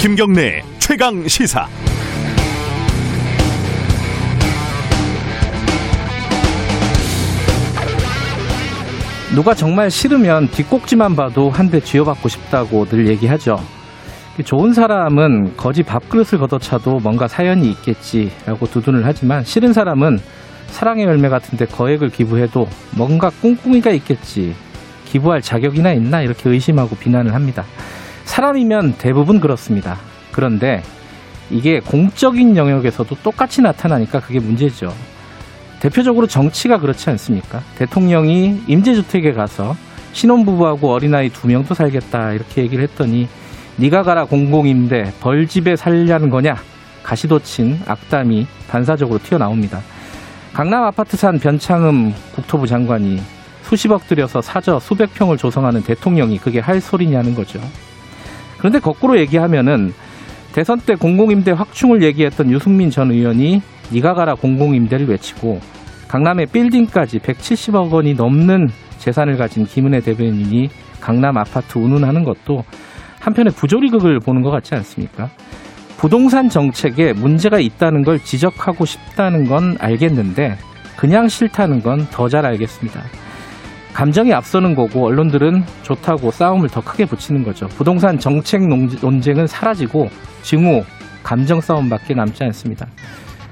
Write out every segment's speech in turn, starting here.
김경래 최강 시사. 누가 정말 싫으면 뒷꼭지만 봐도 한 대 쥐어받고 싶다고 늘 얘기하죠. 좋은 사람은 거지 밥그릇을 걷어차도 뭔가 사연이 있겠지라고 두둔을 하지만 싫은 사람은 사랑의 열매 같은데 거액을 기부해도 뭔가 꿍꿍이가 있겠지. 기부할 자격이나 있나 이렇게 의심하고 비난을 합니다. 사람이면 대부분 그렇습니다. 그런데 이게 공적인 영역에서도 똑같이 나타나니까 그게 문제죠. 대표적으로 정치가 그렇지 않습니까? 대통령이 임대주택에 가서 신혼부부하고 어린아이 두 명도 살겠다 이렇게 얘기를 했더니 네가 가라 공공임대 벌집에 살려는 거냐 가시도친 악담이 반사적으로 튀어나옵니다. 강남 아파트 산 변창흠 국토부 장관이 수십억 들여서 사저 수백 평을 조성하는 대통령이 그게 할 소리냐는 거죠. 그런데 거꾸로 얘기하면은 대선 때 공공임대 확충을 얘기했던 유승민 전 의원이 네가 가라 공공임대를 외치고 강남의 빌딩까지 170억 원이 넘는 재산을 가진 김은혜 대변인이 강남 아파트 운운하는 것도 한편의 부조리극을 보는 것 같지 않습니까? 부동산 정책에 문제가 있다는 걸 지적하고 싶다는 건 알겠는데 그냥 싫다는 건 더 잘 알겠습니다. 감정이 앞서는 거고 언론들은 좋다고 싸움을 더 크게 붙이는 거죠. 부동산 정책 논쟁은 사라지고 증오, 감정 싸움밖에 남지 않습니다.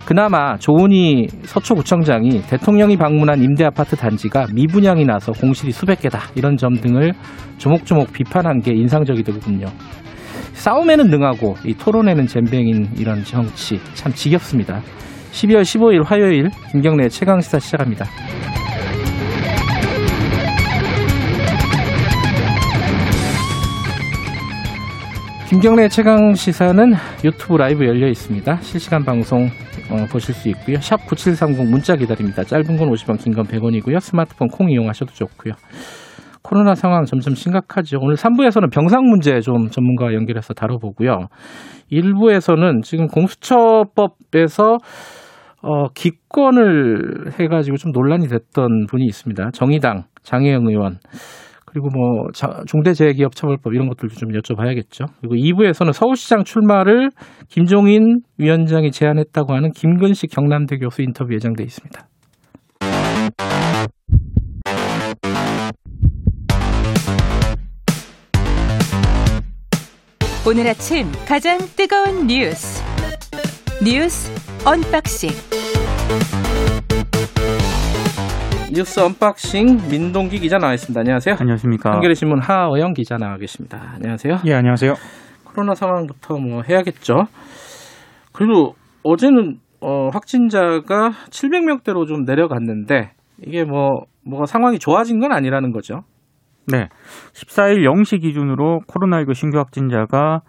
그나마 조은희 서초구청장이 대통령이 방문한 임대아파트 단지가 미분양이 나서 공실이 수백 개다 이런 점 등을 조목조목 비판한 게 인상적이더군요. 싸움에는 능하고 이 토론에는 잼뱅인 이런 정치 참 지겹습니다. 12월 15일 화요일 김경래 최강시사 시작합니다. 김경래 최강 시사는 유튜브 라이브 열려 있습니다. 실시간 방송 어, 보실 수 있고요. 샵 9730 문자 기다립니다. 짧은 건 50원, 긴 건 100원이고요. 스마트폰 콩 이용하셔도 좋고요. 코로나 상황 점점 심각하죠. 오늘 3부에서는 병상 문제 좀 전문가와 연결해서 다뤄보고요. 1부에서는 지금 공수처법에서 어, 기권을 해가지고 좀 논란이 됐던 분이 있습니다. 정의당 장혜영 의원. 그리고 뭐 중대재해기업처벌법 이런 것들도 좀 여쭤봐야겠죠. 그리고 2부에서는 서울시장 출마를 김종인 위원장이 제안했다고 하는 김근식 경남대 교수 인터뷰 예정돼 있습니다. 오늘 아침 가장 뜨거운 뉴스 뉴스 언박싱 뉴스 언박싱 민동기 기자 나와 있습니다. 안녕하세요. 안녕하십니까. 한겨레 신문 하어영 기자 나와 계십니다. 안녕하세요. 예, 안녕하세요. 코로나 상황부터 뭐 해야겠죠. 그리고 어제는 어, 확진자가 700명대로 좀 내려갔는데 이게 뭐 뭐가 상황이 좋아진 건 아니라는 거죠. 네. 14일 0시 기준으로 코로나19 신규 확진자가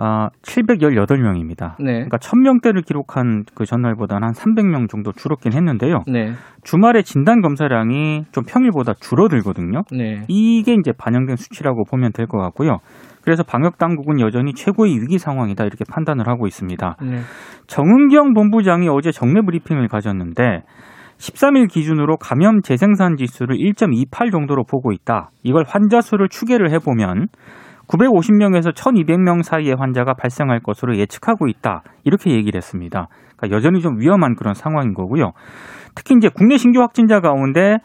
아, 718명입니다. 네. 그러니까 1000명대를 기록한 그 전날보다는 한 300명 정도 줄었긴 했는데요. 네. 주말에 진단 검사량이 좀 평일보다 줄어들거든요. 네. 이게 이제 반영된 수치라고 보면 될 것 같고요. 그래서 방역 당국은 여전히 최고의 위기 상황이다 이렇게 판단을 하고 있습니다. 네. 정은경 본부장이 어제 정례 브리핑을 가졌는데 13일 기준으로 감염 재생산 지수를 1.28 정도로 보고 있다. 이걸 환자 수를 추계를 해보면 950명에서 1200명 사이의 환자가 발생할 것으로 예측하고 있다. 이렇게 얘기를 했습니다. 그러니까 여전히 좀 위험한 그런 상황인 거고요. 특히 이제 국내 신규 확진자 가운데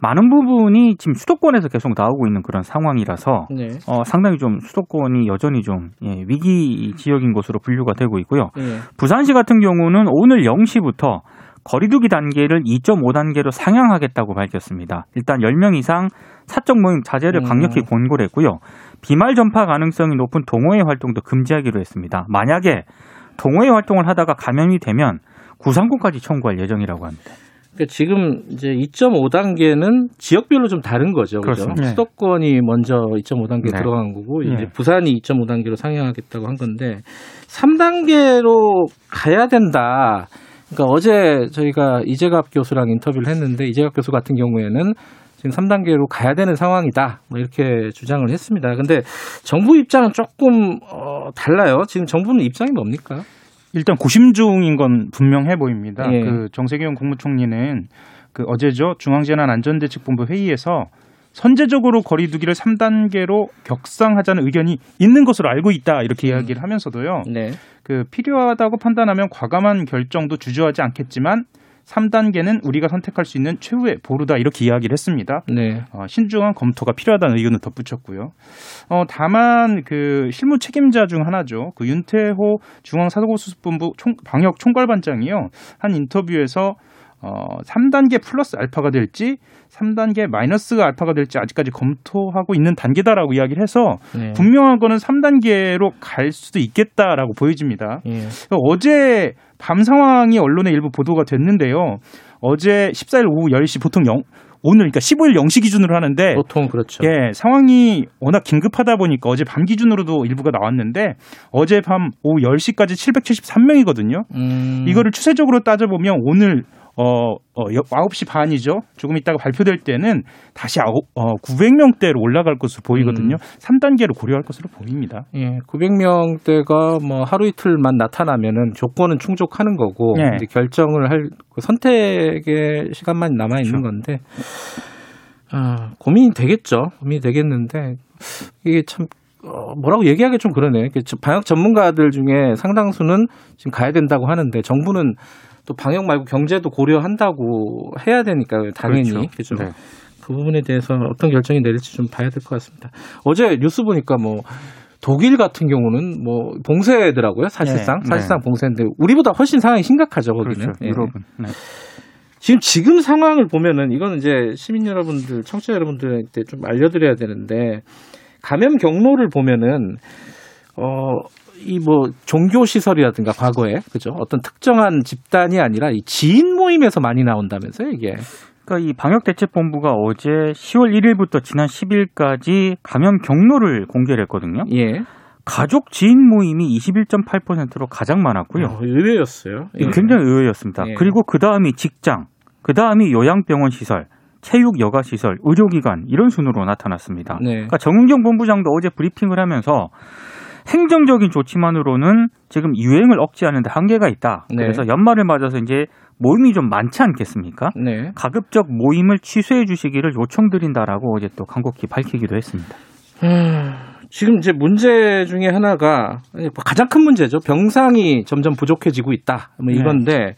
많은 부분이 지금 수도권에서 계속 나오고 있는 그런 상황이라서 네. 어, 상당히 좀 수도권이 여전히 좀 예, 위기 지역인 것으로 분류가 되고 있고요. 네. 부산시 같은 경우는 오늘 0시부터 거리두기 단계를 2.5단계로 상향하겠다고 밝혔습니다. 일단 10명 이상 사적 모임 자제를 강력히 음. 권고를 했고요. 비말 전파 가능성이 높은 동호회 활동도 금지하기로 했습니다. 만약에 동호회 활동을 하다가 감염이 되면 구상권까지 청구할 예정이라고 합니다. 그러니까 지금 이제 2.5단계는 지역별로 좀 다른 거죠. 그렇죠. 네. 수도권이 먼저 2.5단계 네. 들어간 거고 이제 네. 부산이 2.5단계로 상향하겠다고 한 건데 3단계로 가야 된다. 그러니까 어제 저희가 이재갑 교수랑 인터뷰를 했는데 이재갑 교수 같은 경우에는 지금 3단계로 가야 되는 상황이다. 뭐 이렇게 주장을 했습니다. 근데 정부 입장은 조금 어, 달라요. 지금 정부는 입장이 뭡니까? 일단 고심 중인 건 분명해 보입니다. 예. 그 정세균 국무총리는 그 어제죠 중앙재난안전대책본부 회의에서 선제적으로 거리두기를 3단계로 격상하자는 의견이 있는 것으로 알고 있다 이렇게 음. 이야기를 하면서도요. 네. 그 필요하다고 판단하면 과감한 결정도 주저하지 않겠지만 3단계는 우리가 선택할 수 있는 최후의 보루다 이렇게 이야기를 했습니다. 네. 어, 신중한 검토가 필요하다는 의견을 덧붙였고요. 어, 다만 그 실무 책임자 중 하나죠. 그 윤태호 중앙사고수습본부 총, 방역 총괄반장이요. 한 인터뷰에서 어, 3단계 플러스 알파가 될지 3단계 마이너스 알파가 될지 아직까지 검토하고 있는 단계다라고 이야기를 해서 네. 분명한 거는 3단계로 갈 수도 있겠다라고 보여집니다. 예. 어제 밤 상황이 언론에 일부 보도가 됐는데요. 어제 14일 오후 10시 보통 영, 오늘 그러니까 15일 0시 기준으로 하는데 보통 그렇죠. 예, 상황이 워낙 긴급하다 보니까 어제 밤 기준으로도 일부가 나왔는데 어제 밤 오후 10시까지 773명이거든요. 음. 이거를 추세적으로 따져보면 오늘 어, 어 9시 반이죠. 조금 있다가 발표될 때는 다시 아 어, 900명대로 올라갈 것으로 보이거든요. 음. 3단계로 고려할 것으로 보입니다. 예, 900명대가 뭐 하루 이틀만 나타나면은 조건은 충족하는 거고 예. 이제 결정을 할그 선택의 시간만 남아 있는 그렇죠. 건데 아, 고민이 되겠죠. 고민이 되겠는데 이게 참 어, 뭐라고 얘기하기 좀 그러네. 방역 전문가들 중에 상당수는 지금 가야 된다고 하는데 정부는 또 방역 말고 경제도 고려한다고 해야 되니까요. 당연히 그렇죠. 네. 그 부분에 대해서 어떤 결정이 내릴지 좀 봐야 될 것 같습니다. 어제 뉴스 보니까 뭐 독일 같은 경우는 뭐 봉쇄더라고요. 사실상 네. 사실상 네. 봉쇄인데 우리보다 훨씬 상황이 심각하죠 거기는. 그렇죠. 예. 유럽은. 네. 지금 지금 상황을 보면은 이건 이제 시민 여러분들, 청취자 여러분들한테 좀 알려드려야 되는데 감염 경로를 보면은 어 이 뭐 종교 시설이라든가 과거에 그죠 어떤 특정한 집단이 아니라 이 지인 모임에서 많이 나온다면서요 이게. 그러니까 이 방역대책본부가 어제 10월 1일부터 지난 10일까지 감염 경로를 공개를 했거든요. 예. 가족 지인 모임이 21.8%로 가장 많았고요. 어, 의외였어요. 예. 굉장히 의외였습니다. 예. 그리고 그 다음이 직장, 그 다음이 요양병원 시설, 체육 여가 시설, 의료기관 이런 순으로 나타났습니다. 네. 그러니까 정은경 본부장도 어제 브리핑을 하면서 행정적인 조치만으로는 지금 유행을 억제하는데 한계가 있다. 네. 그래서 연말을 맞아서 이제 모임이 좀 많지 않겠습니까? 네. 가급적 모임을 취소해 주시기를 요청드린다라고 어제 또 간곡히 밝히기도 했습니다. 음, 지금 이제 문제 중에 하나가 가장 큰 문제죠. 병상이 점점 부족해지고 있다. 뭐 네. 이건데 네.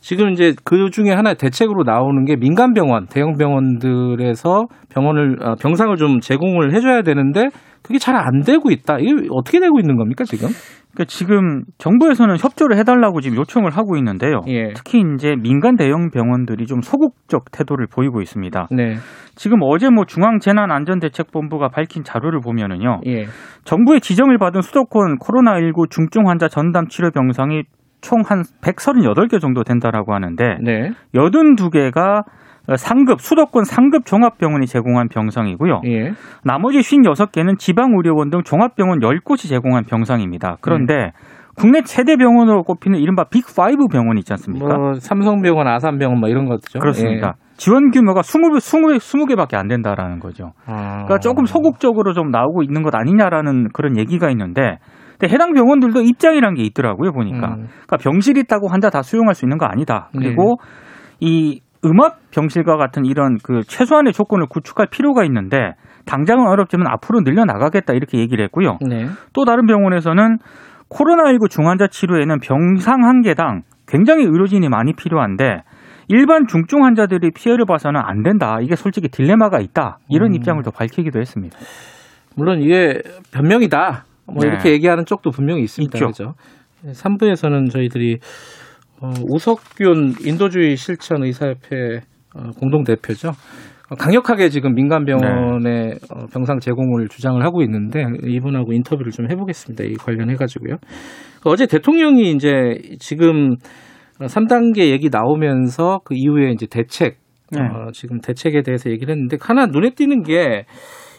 지금 이제 그 중에 하나의 대책으로 나오는 게 민간 병원, 대형 병원들에서 병원을 어, 병상을 좀 제공을 해줘야 되는데 그게 잘 안 되고 있다. 이게 어떻게 되고 있는 겁니까 지금? 그러니까 지금 정부에서는 협조를 해달라고 지금 요청을 하고 있는데요. 예. 특히 이제 민간 대형 병원들이 좀 소극적 태도를 보이고 있습니다. 네. 지금 어제 뭐 중앙재난안전대책본부가 밝힌 자료를 보면은요. 예. 정부의 지정을 받은 수도권 코로나19 중증 환자 전담 치료 병상이 총 한 138개 정도 된다라고 하는데 네. 82개가 상급 수도권 상급 종합병원이 제공한 병상이고요. 예. 나머지 56개는 지방 의료원 등 종합병원 10곳이 제공한 병상입니다. 그런데 음. 국내 최대 병원으로 꼽히는 이른바 빅5 병원이 있지 않습니까? 뭐 삼성병원, 아산병원 뭐 이런 것죠. 그렇습니다. 예. 지원 규모가 20, 20, 20개밖에 안 된다라는 거죠. 아. 그러니까 조금 소극적으로 좀 나오고 있는 것 아니냐라는 그런 얘기가 있는데 근데 해당 병원들도 입장이란 게 있더라고요, 보니까. 음. 그러니까 병실 있다고 환자 다 수용할 수 있는 거 아니다. 그리고 네. 이 음압 병실과 같은 이런 그 최소한의 조건을 구축할 필요가 있는데 당장은 어렵지만 앞으로 늘려 나가겠다 이렇게 얘기를 했고요. 네. 또 다른 병원에서는 코로나19 중환자 치료에는 병상 한 개당 굉장히 의료진이 많이 필요한데 일반 중증 환자들이 피해를 봐서는 안 된다. 이게 솔직히 딜레마가 있다. 이런 음. 입장을 더 밝히기도 했습니다. 물론 이게 변명이다. 뭐 네. 이렇게 얘기하는 쪽도 분명히 있습니다. 있죠. 그죠? 3부에서는 저희들이 어, 우석균 인도주의 실천 의사협회 어, 공동 대표죠. 어, 강력하게 지금 민간 병원의 네. 어, 병상 제공을 주장을 하고 있는데 이분하고 인터뷰를 좀 해보겠습니다. 이 관련해 가지고요. 어제 대통령이 이제 지금 3단계 얘기 나오면서 그 이후에 이제 대책 네. 어, 지금 대책에 대해서 얘기를 했는데 하나 눈에 띄는 게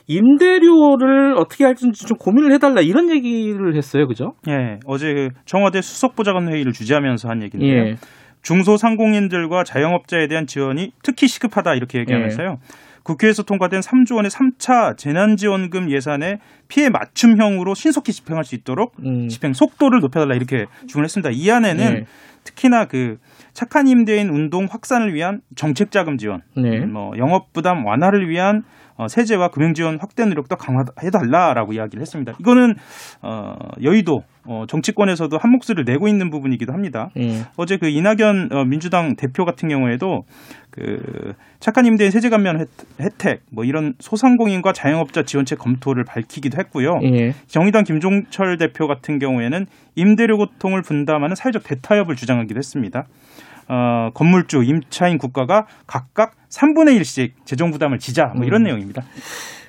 임대료를 어떻게 할지 좀 고민을 해달라 이런 얘기를 했어요, 그죠? 예, 어제 그 청와대 수석보좌관 회의를 주재하면서 한 얘기인데요. 예. 중소상공인들과 자영업자에 대한 지원이 특히 시급하다 이렇게 얘기하면서요. 예. 국회에서 통과된 3조 원의 3차 재난지원금 예산에 피해 맞춤형으로 신속히 집행할 수 있도록 음. 집행 속도를 높여달라 이렇게 주문했습니다. 이 안에는 네. 특히나 그 착한 임대인 운동 확산을 위한 정책 자금 지원, 네. 뭐 영업 부담 완화를 위한 어, 세제와 금융 지원 확대 노력도 강화해달라라고 이야기를 했습니다. 이거는 어, 여의도 어, 정치권에서도 한 목소리를 내고 있는 부분이기도 합니다. 예. 어제 그 이낙연 어, 민주당 대표 같은 경우에도 그 착한 임대인 세제 감면 혜택 뭐 이런 소상공인과 자영업자 지원책 검토를 밝히기도 했고요. 예. 정의당 김종철 대표 같은 경우에는 임대료 고통을 분담하는 사회적 대타협을 주장하기도 했습니다. 어, 건물주, 임차인 국가가 각각 3분의 1씩 재정 부담을 지자 뭐 이런 음. 내용입니다.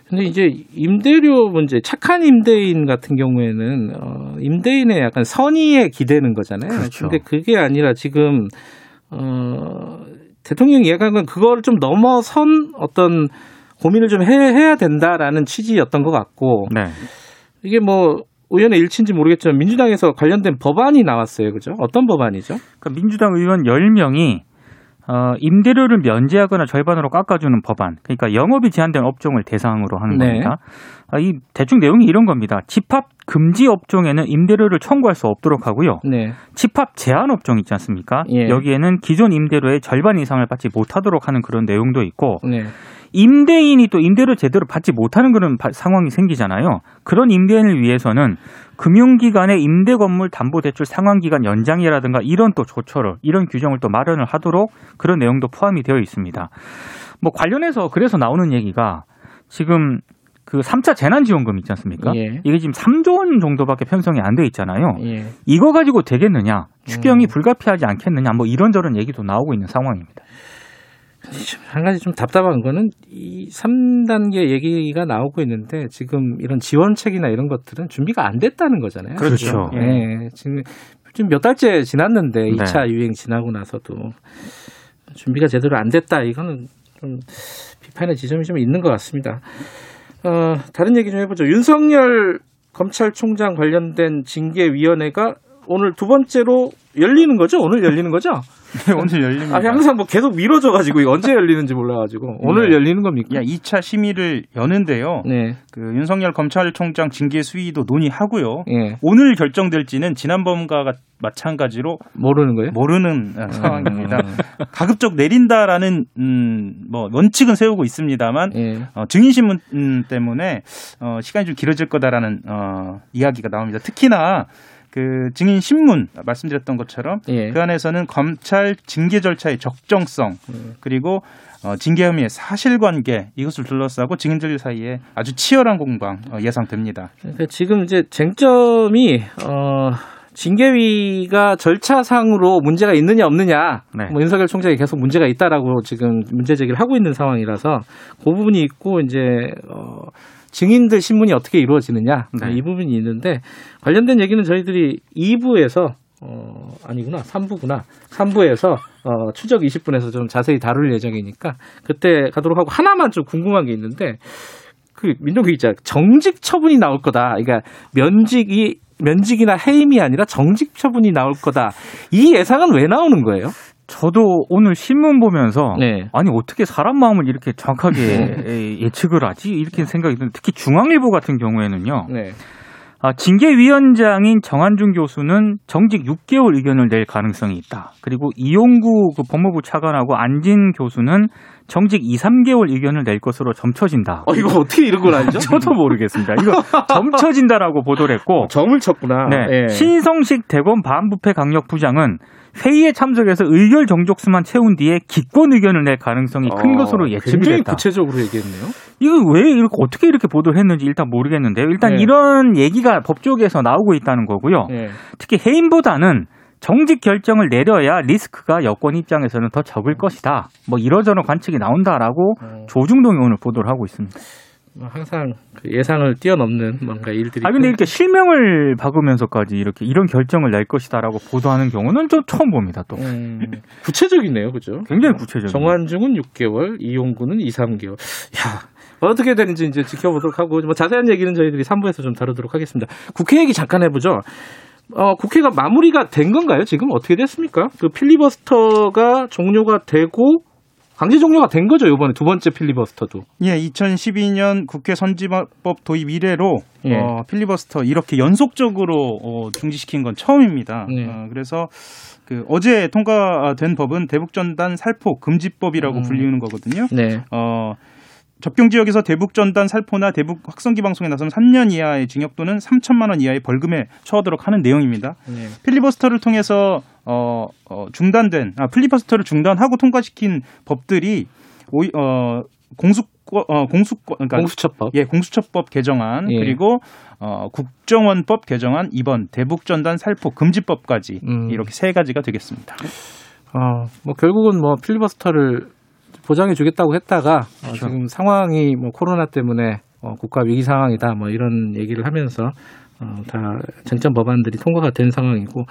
근데 이제 임대료 문제, 착한 임대인 같은 경우에는 어, 임대인의 약간 선의에 기대는 거잖아요. 그렇죠. 근데 그게 아니라 지금 어, 대통령이 얘기한 건 그걸 좀 넘어선 어떤 고민을 좀 해, 해야 된다라는 취지였던 것 같고 네. 이게 뭐 의원의 일치인지 모르겠지만 민주당에서 관련된 법안이 나왔어요. 그죠? 어떤 법안이죠? 그러니까 민주당 의원 10명이 어, 임대료를 면제하거나 절반으로 깎아주는 법안. 그러니까 영업이 제한된 업종을 대상으로 하는 네. 겁니다. 아, 이 대충 내용이 이런 겁니다. 집합 금지 업종에는 임대료를 청구할 수 없도록 하고요. 네. 집합 제한 업종 있지 않습니까? 예. 여기에는 기존 임대료의 절반 이상을 받지 못하도록 하는 그런 내용도 있고 네. 임대인이 또 임대료 제대로 받지 못하는 그런 상황이 생기잖아요. 그런 임대인을 위해서는 금융기관의 임대 건물 담보 대출 상환 기간 연장이라든가 이런 또 조처를 이런 규정을 또 마련을 하도록 그런 내용도 포함이 되어 있습니다. 뭐 관련해서 그래서 나오는 얘기가 지금 그 3차 재난지원금 있지 않습니까? 예. 이게 지금 3조 원 정도밖에 편성이 안 돼 있잖아요. 예. 이거 가지고 되겠느냐? 추경이 음. 불가피하지 않겠느냐? 뭐 이런저런 얘기도 나오고 있는 상황입니다. 한 가지 좀 답답한 거는 이 3단계 얘기가 나오고 있는데 지금 이런 지원책이나 이런 것들은 준비가 안 됐다는 거잖아요. 그렇죠. 예. 네. 지금 지금 몇 달째 지났는데 네. 2차 유행 지나고 나서도 준비가 제대로 안 됐다. 이거는 좀 비판의 지점이 좀 있는 것 같습니다. 어, 다른 얘기 좀 해보죠. 윤석열 검찰총장 관련된 징계위원회가 오늘 두 번째로 열리는 거죠? 오늘 열리는 거죠? 네, 오늘 열립니다. 아, 항상 뭐 계속 미뤄져가지고 언제 열리는지 몰라가지고 오늘 네. 열리는 겁니까? 야, 2차 심의를 여는데요. 네. 그 윤석열 검찰총장 징계 수위도 논의하고요. 네. 오늘 결정될지는 지난번과 마찬가지로 모르는 거예요? 모르는 음. 상황입니다. 가급적 내린다라는 음, 뭐 원칙은 세우고 있습니다만 네. 어, 증인 신문 때문에 어, 시간이 좀 길어질 거다라는 어, 이야기가 나옵니다. 특히나 그 증인 신문 말씀드렸던 것처럼 예. 그 안에서는 검찰 징계 절차의 적정성 음. 그리고 어, 징계 혐의의 사실관계 이것을 둘러싸고 증인들 사이에 아주 치열한 공방 어, 예상됩니다. 그러니까 지금 이제 쟁점이 어. 징계위가 절차상으로 문제가 있느냐 없느냐 네. 뭐 윤석열 총장이 계속 문제가 있다라고 지금 문제 제기를 하고 있는 상황이라서 그 부분이 있고 이제 어 증인들 신문이 어떻게 이루어지느냐 네. 이 부분이 있는데 관련된 얘기는 저희들이 2부에서 어 아니구나 3부구나 3부에서 어 추적 20분에서 좀 자세히 다룰 예정이니까 그때 가도록 하고 하나만 좀 궁금한 게 있는데 그 민동기 기자 정직 처분이 나올 거다. 그러니까 면직이 면직이나 해임이 아니라 정직 처분이 나올 거다. 이 예상은 왜 나오는 거예요? 저도 오늘 신문 보면서 네. 아니 어떻게 사람 마음을 이렇게 정확하게 네. 예측을 하지 이렇게 생각이 드는데 특히 중앙일보 같은 경우에는요. 네. 아, 징계위원장인 정한준 교수는 정직 6개월 의견을 낼 가능성이 있다. 그리고 이용구 그 법무부 차관하고 안진 교수는 정직 2, 3개월 의견을 낼 것으로 점쳐진다. 어, 이거 어떻게 이런 걸 알죠? 저도 모르겠습니다. 이거 점쳐진다라고 보도를 했고. 점을 쳤구나. 네. 예. 신성식 대검 반부패 강력부장은 회의에 참석해서 의결 정족수만 채운 뒤에 기권 의견을 낼 가능성이 큰 아, 것으로 예측이 굉장히 됐다. 구체적으로 얘기했네요. 이거 왜 이렇게 어떻게 이렇게 보도를 했는지 일단 모르겠는데요. 일단 네. 이런 얘기가 법조계에서 나오고 있다는 거고요. 네. 특히 해임보다는 정직 결정을 내려야 리스크가 여권 입장에서는 더 적을 것이다. 뭐 이러저런 관측이 나온다라고 어. 조중동이 오늘 보도를 하고 있습니다. 뭐 항상 그 예상을 뛰어넘는 뭔가 일들이. 아 근데 이렇게 실명을 박으면서까지 이렇게 이런 결정을 낼 것이다라고 보도하는 경우는 좀 처음 봅니다. 또 음, 구체적이네요, 그죠? 굉장히 구체적. 정환중은 6개월, 이용구는 2, 3개월. 야 어떻게 되는지 이제 지켜보도록 하고 뭐 자세한 얘기는 저희들이 3부에서 좀 다루도록 하겠습니다. 국회 얘기 잠깐 해보죠. 어, 국회가 마무리가 된 건가요? 지금 어떻게 됐습니까? 그 필리버스터가 종료가 되고 강제 종료가 된 거죠 이번에 두 번째 필리버스터도. 예, 2012년 국회 선진화법 도입 이래로 예. 어, 필리버스터 이렇게 연속적으로 어, 중지시킨 건 처음입니다. 예. 어, 그래서 그 어제 통과된 법은 대북전단 살포 금지법이라고 음. 불리는 거거든요. 네. 어, 접경 지역에서 대북 전단 살포나 대북 확성기 방송에 나서면 3년 이하의 징역 또는 3천만 원 이하의 벌금에 처하도록 하는 내용입니다. 네. 필리버스터를 통해서 어, 어 중단된 아 필리버스터를 중단하고 통과시킨 법들이 오, 어 공수 어, 공수 그러니까 공수처법 예 공수처법 개정안 예. 그리고 어, 국정원법 개정안 이번 대북 전단 살포 금지법까지 음. 이렇게 세 가지가 되겠습니다. 어뭐 결국은 뭐 필리버스터를 보장해 주겠다고 했다가 어, 그렇죠. 지금 상황이 뭐 코로나 때문에 어, 국가 위기 상황이다 뭐 이런 얘기를 하면서 어, 다 쟁점 법안들이 통과가 된 상황이고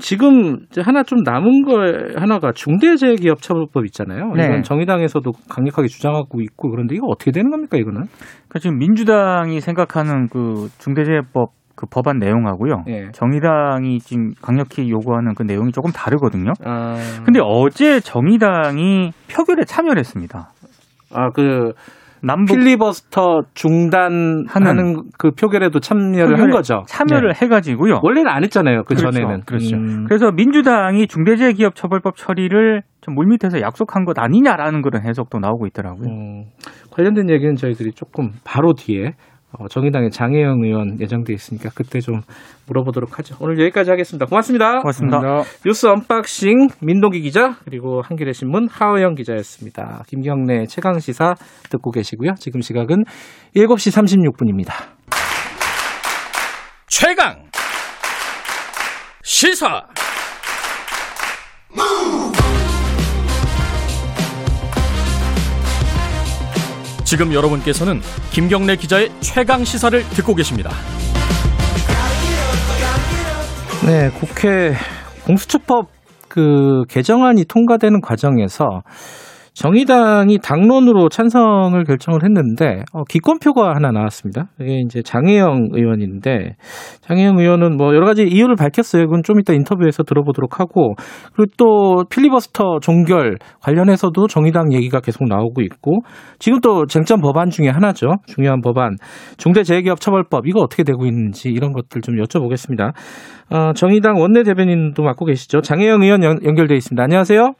지금 이제 하나 좀 남은 거 하나가 중대재해기업처벌법 있잖아요. 네. 이건 정의당에서도 강력하게 주장하고 있고 그런데 이거 어떻게 되는 겁니까 이거는? 그러니까 지금 민주당이 생각하는 그 중대재해법 그 법안 내용하고요. 예. 정의당이 지금 강력히 요구하는 그 내용이 조금 다르거든요. 아... 근데 어제 정의당이 표결에 참여를 했습니다. 아, 그 남북 필리버스터 중단하는 그 표결에도 참여를 한 거죠. 참여를 네. 해가지고요. 원래는 안 했잖아요. 그 그렇죠. 전에는. 그렇죠. 음. 그래서 민주당이 중대재해기업처벌법 처리를 좀 물밑에서 약속한 것 아니냐라는 그런 해석도 나오고 있더라고요. 음. 관련된 얘기는 저희들이 조금 바로 뒤에 어, 정의당의 장혜영 의원 예정돼 있으니까 그때 좀 물어보도록 하죠. 오늘 여기까지 하겠습니다. 고맙습니다. 고맙습니다. 고맙습니다. 뉴스 언박싱 민동기 기자 그리고 한겨레 신문 하어영 기자였습니다. 김경래 최강 시사 듣고 계시고요. 지금 시각은 7시 36분입니다. 최강 시사 지금 여러분께서는 김경래 기자의 최강 시사를 듣고 계십니다. 네, 국회 공수처법 그 개정안이 통과되는 과정에서 정의당이 당론으로 찬성을 결정을 했는데 어, 기권표가 하나 나왔습니다. 이게 이제 장혜영 의원인데 장혜영 의원은 뭐 여러 가지 이유를 밝혔어요. 그건 좀 이따 인터뷰에서 들어보도록 하고 그리고 또 필리버스터 종결 관련해서도 정의당 얘기가 계속 나오고 있고 지금 또 쟁점 법안 중에 하나죠. 중요한 법안 중대재해기업처벌법 이거 어떻게 되고 있는지 이런 것들 좀 여쭤보겠습니다. 어, 정의당 원내 대변인도 맡고 계시죠. 장혜영 의원 연, 연결돼 있습니다. 안녕하세요.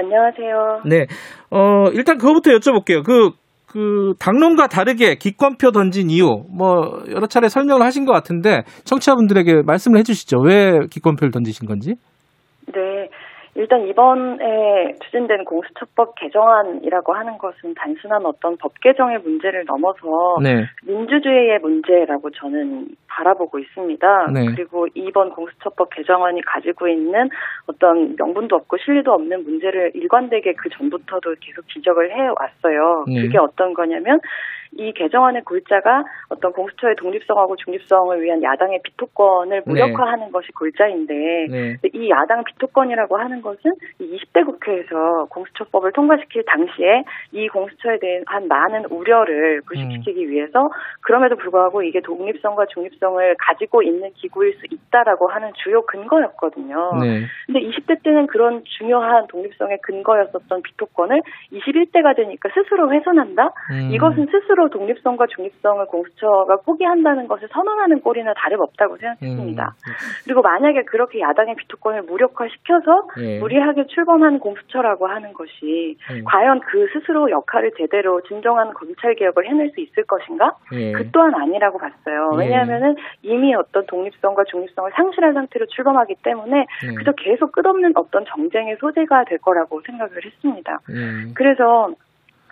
안녕하세요. 네. 어, 일단 그거부터 여쭤볼게요. 그, 그, 당론과 다르게 기권표 던진 이유, 뭐, 여러 차례 설명을 하신 것 같은데, 청취자분들에게 말씀을 해 주시죠. 왜 기권표를 던지신 건지? 네. 일단 이번에 추진된 공수처법 개정안이라고 하는 것은 단순한 어떤 법 개정의 문제를 넘어서 네. 민주주의의 문제라고 저는 바라보고 있습니다. 네. 그리고 이번 공수처법 개정안이 가지고 있는 어떤 명분도 없고 실리도 없는 문제를 일관되게 그 전부터도 계속 지적을 해왔어요. 네. 그게 어떤 거냐면 이 개정안의 골자가 어떤 공수처의 독립성하고 중립성을 위한 야당의 비토권을 네. 무력화하는 네. 것이 골자인데 네. 이 야당 비토권이라고 하는 것은 이 20대 국회에서 공수처법을 통과시킬 당시에 이 공수처에 대한 많은 우려를 불식시키기 음. 위해서 그럼에도 불구하고 이게 독립성과 중립성을 가지고 있는 기구일 수 있다라고 하는 주요 근거였거든요. 네. 근데 20대 때는 그런 중요한 독립성의 근거였었던 비토권을 21대가 되니까 스스로 훼손한다? 음. 이것은 스스로 스스로 독립성과 중립성을 공수처가 포기한다는 것을 선언하는 꼴이나 다름없다고 생각했습니다. 음. 그리고 만약에 그렇게 야당의 비토권을 무력화시켜서 예. 무리하게 출범한 공수처라고 하는 것이 음. 과연 그 스스로 역할을 제대로 진정한 검찰 개혁을 해낼 수 있을 것인가? 예. 그 또한 아니라고 봤어요. 예. 왜냐하면은 이미 어떤 독립성과 중립성을 상실한 상태로 출범하기 때문에 예. 그저 계속 끝없는 어떤 정쟁의 소재가 될 거라고 생각을 했습니다. 예. 그래서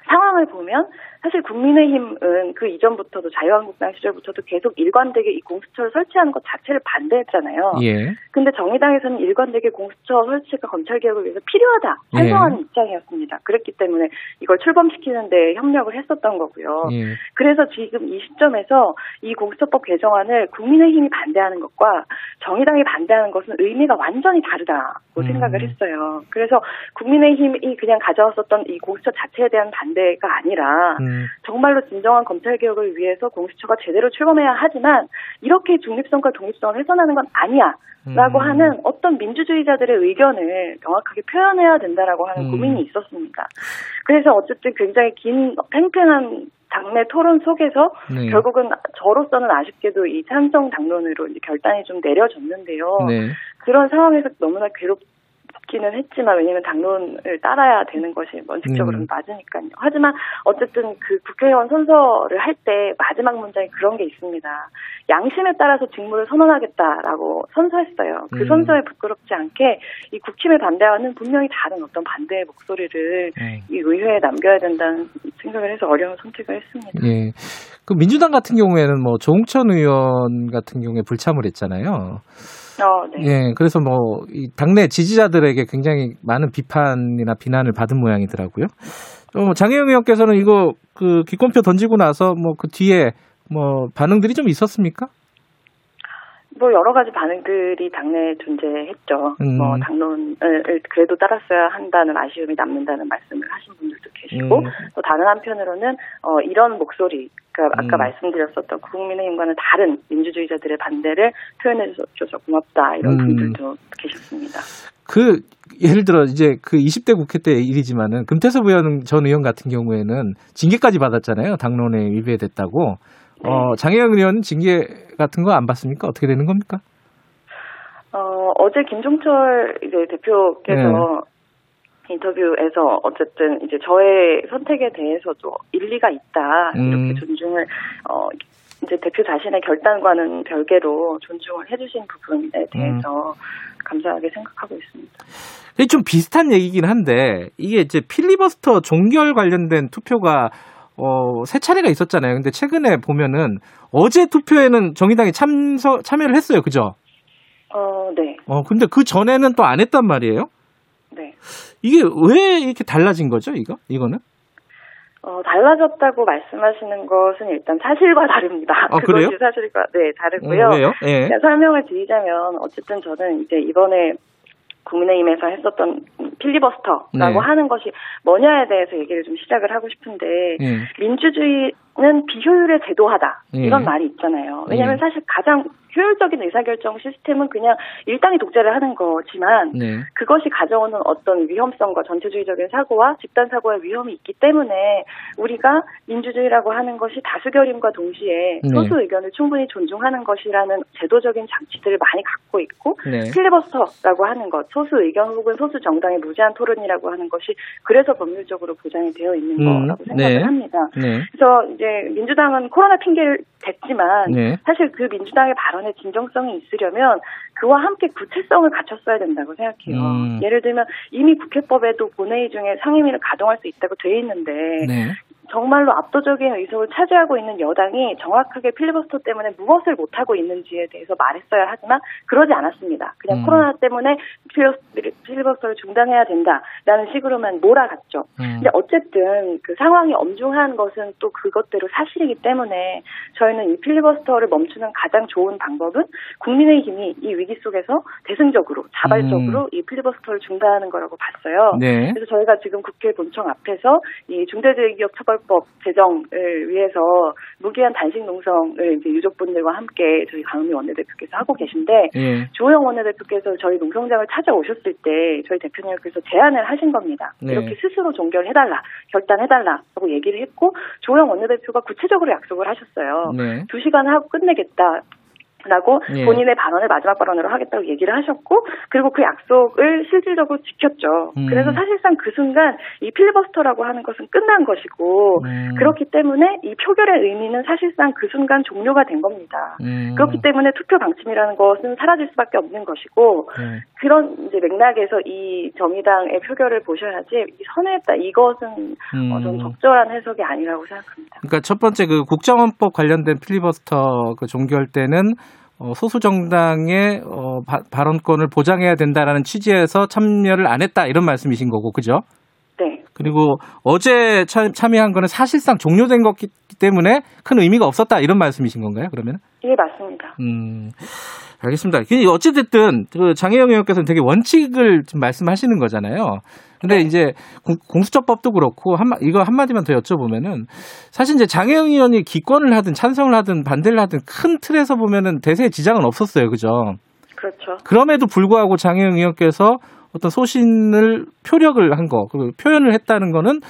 상황을 보면 사실 국민의힘은 그 이전부터도 자유한국당 시절부터도 계속 일관되게 이 공수처를 설치하는 것 자체를 반대했잖아요. 예. 근데 정의당에서는 일관되게 공수처 설치가 검찰 개혁을 위해서 필요하다 찬성하는 예. 입장이었습니다. 그랬기 때문에 이걸 출범시키는데 협력을 했었던 거고요. 예. 그래서 지금 이 시점에서 이 공수처법 개정안을 국민의힘이 반대하는 것과 정의당이 반대하는 것은 의미가 완전히 다르다고 음. 생각을 했어요. 그래서 국민의힘이 그냥 가져왔었던 이 공수처 자체에 대한 반대 반대가 아니라 음. 정말로 진정한 검찰 개혁을 위해서 공수처가 제대로 출범해야 하지만 이렇게 중립성과 독립성을 훼손하는 건 아니야. 라고 음. 하는 어떤 민주주의자들의 의견을 명확하게 표현해야 된다라고 하는 음. 고민이 있었습니다. 그래서 어쨌든 굉장히 긴 팽팽한 당내 토론 속에서 네. 결국은 저로서는 아쉽게도 이 찬성 당론으로 이제 결단이 좀 내려졌는데요. 네. 그런 상황에서 너무나 괴롭 기는 했지만 왜냐하면 당론을 따라야 되는 것이 원칙적으로는 음. 맞으니까요. 하지만 어쨌든 그 국회의원 선서를 할 때 마지막 문장에 그런 게 있습니다. 양심에 따라서 직무를 선언하겠다라고 선서했어요. 그 음. 선서에 부끄럽지 않게 이 국힘에 반대하는 분명히 다른 어떤 반대의 목소리를 음. 이 의회에 남겨야 된다는 생각을 해서 어려운 선택을 했습니다. 예. 그 민주당 같은 경우에는 뭐 조홍천 의원 같은 경우에 불참을 했잖아요. 어, 네. 예, 그래서 뭐, 이 당내 지지자들에게 굉장히 많은 비판이나 비난을 받은 모양이더라고요. 어, 장혜영 의원께서는 이거 그 기권표 던지고 나서 뭐 그 뒤에 뭐 반응들이 좀 있었습니까? 뭐 여러 가지 반응들이 당내에 존재했죠. 음. 뭐 당론을 그래도 따랐어야 한다는 아쉬움이 남는다는 말씀을 하신 분들도 계시고 음. 또 다른 한편으로는 어 이런 목소리 그러니까 아까 음. 말씀드렸었던 국민의힘과는 다른 민주주의자들의 반대를 표현해 줘서 고맙다 이런 음. 분들도 계셨습니다. 그 예를 들어 이제 그 20대 국회 때 일이지만은 금태섭 의원 전 의원 같은 경우에는 징계까지 받았잖아요. 당론에 위배됐다고. 네. 어, 장혜영 의원 징계 같은 거 안 받습니까? 어떻게 되는 겁니까? 어, 어제 김종철 이제 대표께서 네. 인터뷰에서 어쨌든 이제 저의 선택에 대해서도 일리가 있다 이렇게 음. 존중을 어 이제 대표 자신의 결단과는 별개로 존중을 해주신 부분에 대해서 음. 감사하게 생각하고 있습니다. 좀 비슷한 얘기긴 한데 이게 이제 필리버스터 종결 관련된 투표가 어, 세 차례가 있었잖아요. 근데 최근에 보면은 어제 투표에는 정의당이 참서, 참여를 했어요. 그죠? 어, 네. 어, 근데 그 전에는 또 안 했단 말이에요? 네. 이게 왜 이렇게 달라진 거죠, 이거? 이거는? 어, 달라졌다고 말씀하시는 것은 일단 사실과 다릅니다. 아, 그것이 사실과, 네, 다르고요. 어, 왜요? 예. 설명을 드리자면, 어쨌든 저는 이제 이번에 국민의힘에서 했었던 필리버스터라고 네. 하는 것이 뭐냐에 대해서 얘기를 좀 시작을 하고 싶은데 네. 민주주의는 비효율의 제도하다 네. 이런 말이 있잖아요. 왜냐하면 네. 사실 가장 효율적인 의사결정 시스템은 그냥 일당이 독재를 하는 거지만 네. 그것이 가져오는 어떤 위험성과 전체주의적인 사고와 집단 사고의 위험이 있기 때문에 우리가 민주주의라고 하는 것이 다수결임과 동시에 네. 소수 의견을 충분히 존중하는 것이라는 제도적인 장치들을 많이 갖고 있고 네. 필리버스터라고 하는 것 소수 의견 혹은 소수 정당의 무제한 토론이라고 하는 것이 그래서 법률적으로 보장이 되어 있는 음. 거라고 생각을 네. 합니다. 네. 그래서 이제 민주당은 코로나 핑계를 댔지만 네. 사실 그 민주당의 발언 에 진정성이 있으려면 그와 함께 구체성을 갖췄어야 된다고 생각해요. 음. 예를 들면 이미 국회법에도 본회의 중에 상임위를 가동할 수 있다고 돼 있는데 네. 정말로 압도적인 의석을 차지하고 있는 여당이 정확하게 필리버스터 때문에 무엇을 못하고 있는지에 대해서 말했어야 하지만 그러지 않았습니다. 그냥 음. 코로나 때문에 필리버스터를 중단해야 된다라는 식으로만 몰아갔죠. 음. 근데 어쨌든 그 상황이 엄중한 것은 또 그것대로 사실이기 때문에 저희는 이 필리버스터를 멈추는 가장 좋은 방법은 국민의힘이 이 위기 속에서 대승적으로 자발적으로 음. 이 필리버스터를 중단하는 거라고 봤어요. 네. 그래서 저희가 지금 국회 본청 앞에서 이 중대재해기업 처벌 특별법 제정을 위해서 무기한 단식 농성을 이제 유족분들과 함께 저희 강은미 원내대표께서 하고 계신데 예. 조영 원내대표께서 저희 농성장을 찾아오셨을 때 저희 대표님께서 제안을 하신 겁니다. 네. 이렇게 스스로 종결해달라, 결단해달라라고 얘기를 했고 조영 원내대표가 구체적으로 약속을 하셨어요. 네. 두 시간 하고 끝내겠다. 라고 예. 본인의 발언을 마지막 발언으로 하겠다고 얘기를 하셨고 그리고 그 약속을 실질적으로 지켰죠. 음. 그래서 사실상 그 순간 이 필리버스터라고 하는 것은 끝난 것이고 음. 그렇기 때문에 이 표결의 의미는 사실상 그 순간 종료가 된 겁니다. 음. 그렇기 때문에 투표 방침이라는 것은 사라질 수밖에 없는 것이고 네. 그런 이제 맥락에서 이 정의당의 표결을 보셔야지 선회했다 이것은 어, 좀 음. 적절한 해석이 아니라고 생각합니다. 그러니까 첫 번째 그 국정원법 관련된 필리버스터 그 종결 때는 어, 소수 정당의 어, 바, 발언권을 보장해야 된다라는 취지에서 참여를 안 했다 이런 말씀이신 거고 그죠? 네. 그리고 어제 참, 참여한 거는 사실상 종료된 거기 때문에 큰 의미가 없었다 이런 말씀이신 건가요? 그러면? 예 맞습니다. 음. 알겠습니다. 어찌됐든 그 장혜영 의원께서는 되게 원칙을 좀 말씀하시는 거잖아요. 근데 네. 이제 공 수처법도 그렇고 한 이거 한 마디만 더 여쭤보면은 사실 이제 장혜영 의원이 기권을 하든 찬성을 하든 반대를 하든 큰 틀에서 보면은 대세에 지장은 없었어요, 그죠? 그렇죠. 그럼에도 불구하고 장혜영 의원께서 어떤 소신을 표력을 한 거, 그 표현을 했다는 거는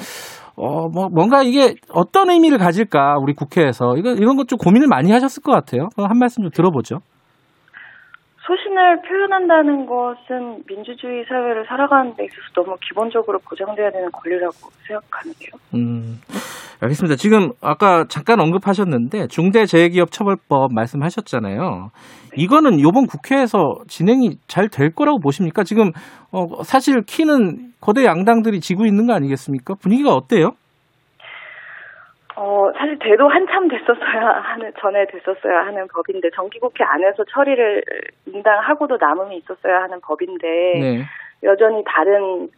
어, 뭐, 뭔가 이게 어떤 의미를 가질까, 우리 국회에서. 이거, 이런 것 좀 고민을 많이 하셨을 것 같아요. 한 말씀 좀 들어보죠. 소신을 표현한다는 것은 민주주의 사회를 살아가는 데 있어서 너무 기본적으로 보장돼야 되는 권리라고 생각하는데요. 음, 알겠습니다. 지금 아까 잠깐 언급하셨는데 중대재해기업처벌법 말씀하셨잖아요. 이거는 이번 국회에서 진행이 잘 될 거라고 보십니까? 지금 어, 사실 키는 거대 양당들이 지고 있는 거 아니겠습니까? 분위기가 어때요? 어, 사실 돼도 한참 됐었어야 하는, 전에 됐었어야 하는 법인데, 정기국회 안에서 처리를 인당하고도 남음이 있었어야 하는 법인데, 네. 여전히 다른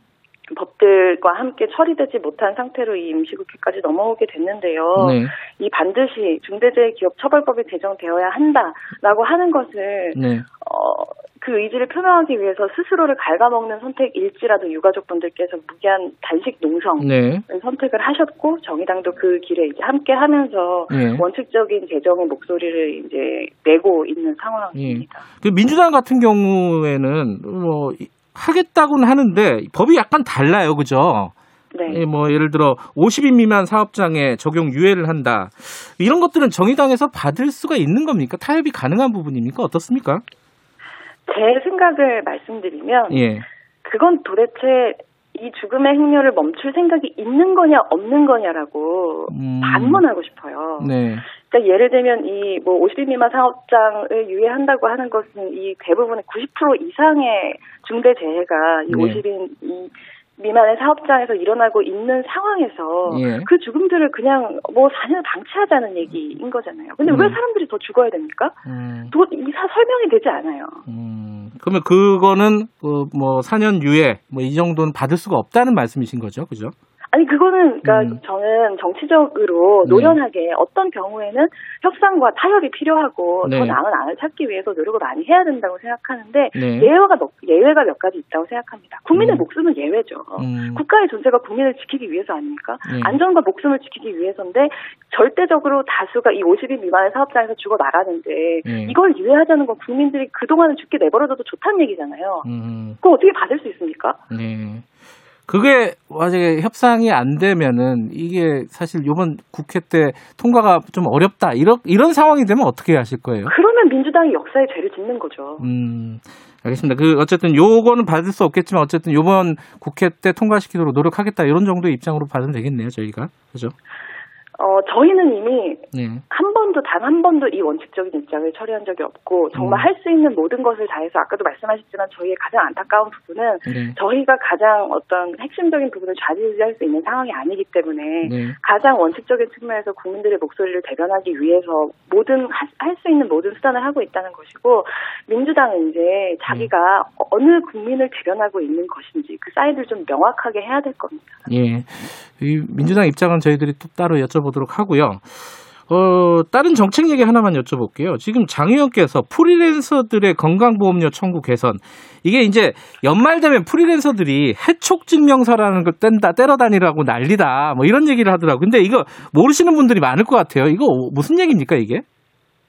법들과 함께 처리되지 못한 상태로 이 임시국회까지 넘어오게 됐는데요. 네. 이 반드시 중대재해기업처벌법이 개정되어야 한다라고 하는 것을 네. 어, 그 의지를 표명하기 위해서 스스로를 갉아먹는 선택일지라도 유가족분들께서 무기한 단식 농성을 네. 선택을 하셨고 정의당도 그 길에 이제 함께 하면서 네. 원칙적인 개정의 목소리를 이제 내고 있는 상황입니다. 네. 그 민주당 같은 경우에는 뭐 하겠다고는 하는데 법이 약간 달라요, 그죠? 네. 예, 뭐 예를 들어 50인 미만 사업장에 적용 유예를 한다. 이런 것들은 정의당에서 받을 수가 있는 겁니까? 타협이 가능한 부분입니까? 어떻습니까? 제 생각을 말씀드리면 예. 그건 도대체 이 죽음의 행렬을 멈출 생각이 있는 거냐 없는 거냐라고 음. 반문하고 싶어요. 네. 그러니까 예를 들면 이 뭐 50인 미만 사업장을 유예한다고 하는 것은 이 대부분의 90% 이상의 중대 재해가 이 네. 50인 이 미만의 사업장에서 일어나고 있는 상황에서 예. 그 죽음들을 그냥 뭐 4년 방치하자는 얘기인 거잖아요. 근데 음. 왜 사람들이 더 죽어야 됩니까? 음. 도, 이사 설명이 되지 않아요. 음. 그러면 그거는 그뭐 4년 유예 뭐 이 정도는 받을 수가 없다는 말씀이신 거죠, 그죠? 아니 그거는 그러니까 음. 저는 정치적으로 네. 노련하게 네. 어떤 경우에는 협상과 타협이 필요하고 네. 더 나은 안을 찾기 위해서 노력을 많이 해야 된다고 생각하는데 네. 예외가 몇, 예외가 몇 가지 있다고 생각합니다. 국민의 음. 목숨은 예외죠. 음. 국가의 존재가 국민을 지키기 위해서 아닙니까? 네. 안전과 목숨을 지키기 위해서인데 절대적으로 다수가 이 50인 미만의 사업장에서 죽어 나가는데 네. 이걸 유예하자는 건 국민들이 그동안은 죽게 내버려둬도 좋다는 얘기잖아요. 음. 그거 어떻게 받을 수 있습니까? 네. 그게 만약에 협상이 안 되면은 이게 사실 요번 국회 때 통과가 좀 어렵다 이런 이런 상황이 되면 어떻게 하실 거예요? 그러면 민주당이 역사에 죄를 짓는 거죠. 음. 알겠습니다. 그 어쨌든 요거는 받을 수 없겠지만 어쨌든 요번 국회 때 통과시키도록 노력하겠다 이런 정도의 입장으로 받으면 되겠네요, 저희가. 그죠? 어, 저희는 이미 네. 한 번도 단 한 번도 이 원칙적인 입장을 처리한 적이 없고 정말 음. 할수 있는 모든 것을 다해서 아까도 말씀하셨지만 저희의 가장 안타까운 부분은 네. 저희가 가장 어떤 핵심적인 부분을 좌지우지할 수 있는 상황이 아니기 때문에 네. 가장 원칙적인 측면에서 국민들의 목소리를 대변하기 위해서 모든 할 수 있는 모든 수단을 하고 있다는 것이고 민주당은 이제 자기가 네. 어느 국민을 대변하고 있는 것인지 그 사이드를 좀 명확하게 해야 될 겁니다. 예. 이 민주당 입장은 저희들이 또 따로 여쭤 보도록 하고요. 어, 다른 정책 얘기 하나만 여쭤볼게요. 지금 장 의원께서 프리랜서들의 건강보험료 청구 개선. 이게 이제 연말 되면 프리랜서들이 해촉 증명서라는 걸 뗀다, 때려다니라고 난리다. 뭐 이런 얘기를 하더라고요. 근데 이거 모르시는 분들이 많을 것 같아요. 이거 무슨 얘기입니까, 이게?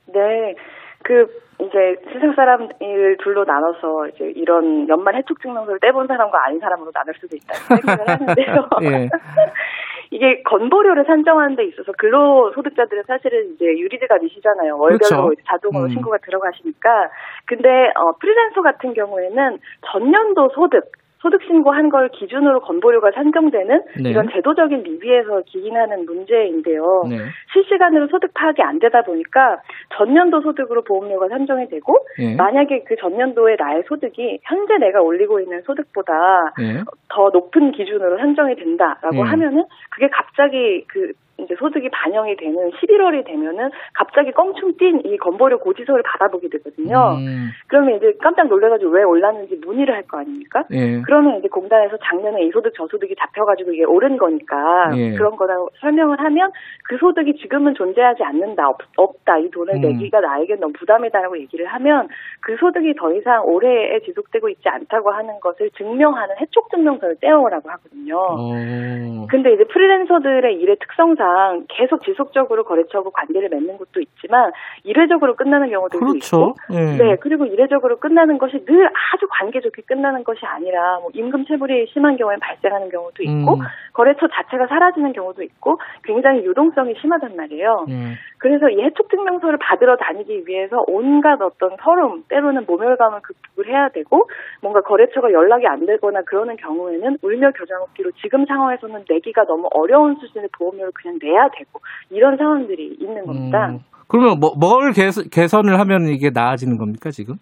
네. 그 이제 세상 사람을 둘로 나눠서 이제 이런 연말 해촉 증명서를 떼본 사람과 아닌 사람으로 나눌 수도 있다 생각을 하는데요. 예. 이게 건보료를 산정하는 데 있어서 근로소득자들은 사실은 이제 유리지가 미시잖아요. 월별로 그렇죠. 자동으로 음. 신고가 들어가시니까. 근데 어, 프리랜서 같은 경우에는 전년도 소득 소득 신고한 걸 기준으로 건보료가 산정되는 네. 이런 제도적인 미비에서 기인하는 문제인데요. 네. 실시간으로 소득 파악이 안 되다 보니까 전년도 소득으로 보험료가 산정이 되고 네. 만약에 그 전년도에 나의 소득이 현재 내가 올리고 있는 소득보다 네. 더 높은 기준으로 산정이 된다라고 네. 하면은 그게 갑자기 그 이제 소득이 반영이 되는 11월이 되면은 갑자기 껑충 뛴 이 건보료 고지서를 받아보게 되거든요. 음. 그러면 이제 깜짝 놀래가지고 왜 올랐는지 문의를 할 거 아닙니까? 예. 그러면 이제 공단에서 작년에 이 소득 저 소득이 잡혀가지고 이게 오른 거니까 예. 그런 거라고 설명을 하면 그 소득이 지금은 존재하지 않는다 없, 다이 돈을 음. 내기가 나에게 너무 부담이다라고 얘기를 하면 그 소득이 더 이상 올해에 지속되고 있지 않다고 하는 것을 증명하는 해촉 증명서를 떼어오라고 하거든요. 오. 근데 이제 프리랜서들의 일의 특성상 계속 지속적으로 거래처하고 관계를 맺는 것도 있지만 이례적으로 끝나는 경우들도 그렇죠. 있고, 네. 네. 그리고 이례적으로 끝나는 것이 늘 아주 관계 좋게 끝나는 것이 아니라 뭐 임금 체불이 심한 경우에 발생하는 경우도 있고 음. 거래처 자체가 사라지는 경우도 있고 굉장히 유동성이 심하단 말이에요. 음. 그래서 이 해촉 증명서를 받으러 다니기 위해서 온갖 어떤 서름 때로는 모멸감을 극복을 해야 되고 뭔가 거래처가 연락이 안 되거나 그러는 경우에는 울며 겨자 먹기로 지금 상황에서는 내기가 너무 어려운 수준의 보험료를 그냥 내야 되고 이런 상황들이 있는 겁니다. 음. 그러면 뭐, 뭘 개선, 을 하면 이게 나아지는 겁니까 지금?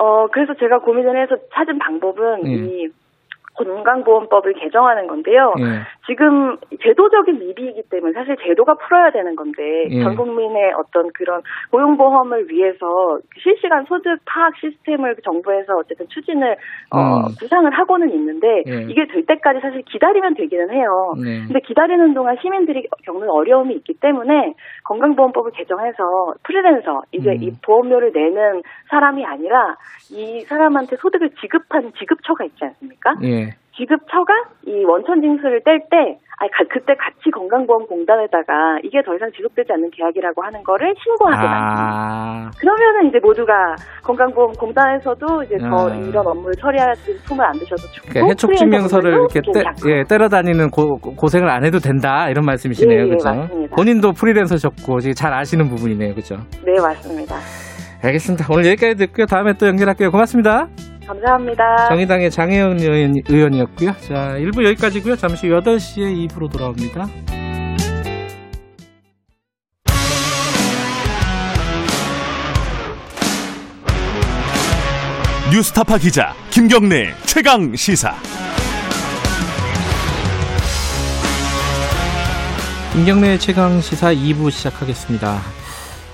어 그래서 제가 고민을 해서 찾은 방법은 예. 이 건강보험법을 개정하는 건데요. 예. 지금 제도적인 미비이기 때문에 사실 제도가 풀어야 되는 건데 예. 전 국민의 어떤 그런 고용보험을 위해서 실시간 소득 파악 시스템을 정부에서 어쨌든 추진을 어, 음. 구상을 하고는 있는데 예. 이게 될 때까지 사실 기다리면 되기는 해요. 네. 근데 기다리는 동안 시민들이 겪는 어려움이 있기 때문에 건강보험법을 개정해서 프리랜서 이제 음. 이 보험료를 내는 사람이 아니라 이 사람한테 소득을 지급하는 지급처가 있지 않습니까? 예. 지급처가 이 원천 징수를 뗄 때, 아니, 그때 같이 건강보험공단에다가 이게 더 이상 지속되지 않는 계약이라고 하는 거를 신고하게 아. 만듭니다. 그러면은 이제 모두가 건강보험공단에서도 이제 더 아. 이런 업무를 처리할 품을 안 드셔도 좋고. 그러니까 해촉 증명서를 이렇게 떼, 예, 때려 다니는 고, 고생을 안 해도 된다 이런 말씀이시네요, 예, 그렇죠? 맞습니다. 본인도 프리랜서셨고 잘 아시는 부분이네요, 그렇죠? 네, 맞습니다. 알겠습니다. 오늘 여기까지 듣고요. 다음에 또 연결할게요. 고맙습니다. 감사합니다. 정의당의 장혜은 의원, 이었고요 자, 1부 여기까지고요. 잠시 8시에 2부로 돌아옵니다. 뉴스타파 기자 김경래 최강 시사. 김경래 최강 시사 2부 시작하겠습니다.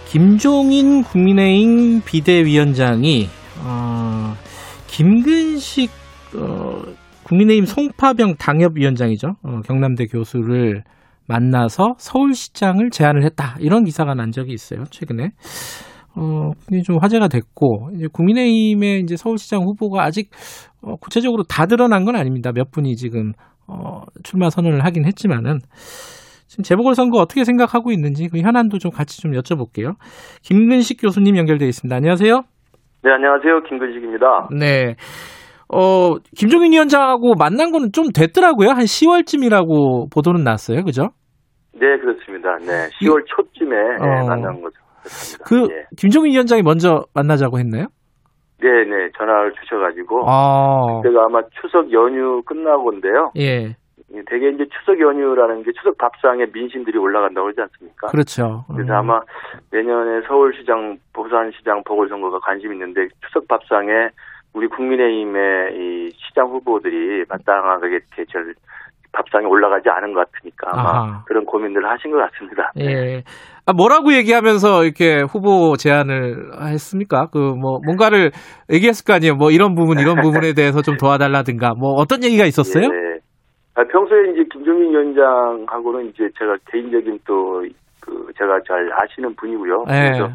김종인 국민의힘 비대위원장이 어, 김근식 어, 국민의힘 송파병 당협위원장이죠. 어, 경남대 교수를 만나서 서울시장을 제안을 했다. 이런 기사가 난 적이 있어요. 최근에. 어, 좀 화제가 됐고, 이제 국민의힘의 이제 서울시장 후보가 아직 어, 구체적으로 다 드러난 건 아닙니다. 몇 분이 지금 어, 출마 선언을 하긴 했지만은 지금 재보궐선거 어떻게 생각하고 있는지 그 현안도 좀 같이 좀 여쭤볼게요. 김근식 교수님 연결되어 있습니다. 안녕하세요. 네, 안녕하세요. 김근식입니다. 네. 어, 김종인 위원장하고 만난 거는 좀 됐더라고요. 한 10월쯤이라고 보도는 났어요. 그죠? 네, 그렇습니다. 네. 10월 초쯤에 어. 만난 거죠. 그렇습니다. 그, 예. 김종인 위원장이 먼저 만나자고 했나요? 네, 네. 전화를 주셔 가지고. 아. 그때가 아마 추석 연휴 끝나고인데요. 예. 대개 이제 추석 연휴라는 게 추석 밥상에 민심들이 올라간다고 그러지 않습니까? 그렇죠. 그래서 음. 아마 내년에 서울시장, 부산시장 보궐선거가 관심 있는데 추석 밥상에 우리 국민의힘의 이 시장 후보들이 마땅하게 이렇게 저 밥상에 올라가지 않은 것 같으니까 아마 아하. 그런 고민들을 하신 것 같습니다. 예. 네. 아, 뭐라고 얘기하면서 이렇게 후보 제안을 했습니까? 그 뭐 뭔가를 얘기했을 거 아니에요. 뭐 이런 부분 이런 부분에 대해서 좀 도와달라든가 뭐 어떤 얘기가 있었어요? 예. 아, 평소에 이제 김종민 위원장하고는 이제 제가 개인적인 또 그 제가 잘 아시는 분이고요. 네. 그래서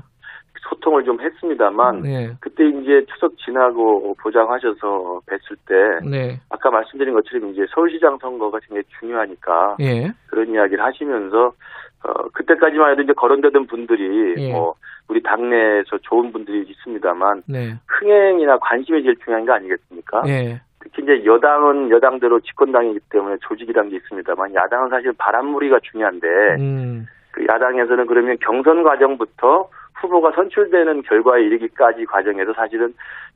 소통을 좀 했습니다만 네. 그때 이제 추석 지나고 보장하셔서 뵀을 때 네. 아까 말씀드린 것처럼 이제 서울시장 선거가 굉장히 중요하니까 네. 그런 이야기를 하시면서 어 그때까지만 해도 이제 거론되던 분들이 예. 뭐 우리 당내에서 좋은 분들이 있습니다만 네. 흥행이나 관심이 제일 중요한 거 아니겠습니까? 예. 특히 이제 여당은 여당대로 집권당이기 때문에 조직이란 게 있습니다만 야당은 사실 바람무리가 중요한데 음. 그 야당에서는 그러면 경선 과정부터 후보가 선출되는 결과에 이르기까지 과정에서 사실은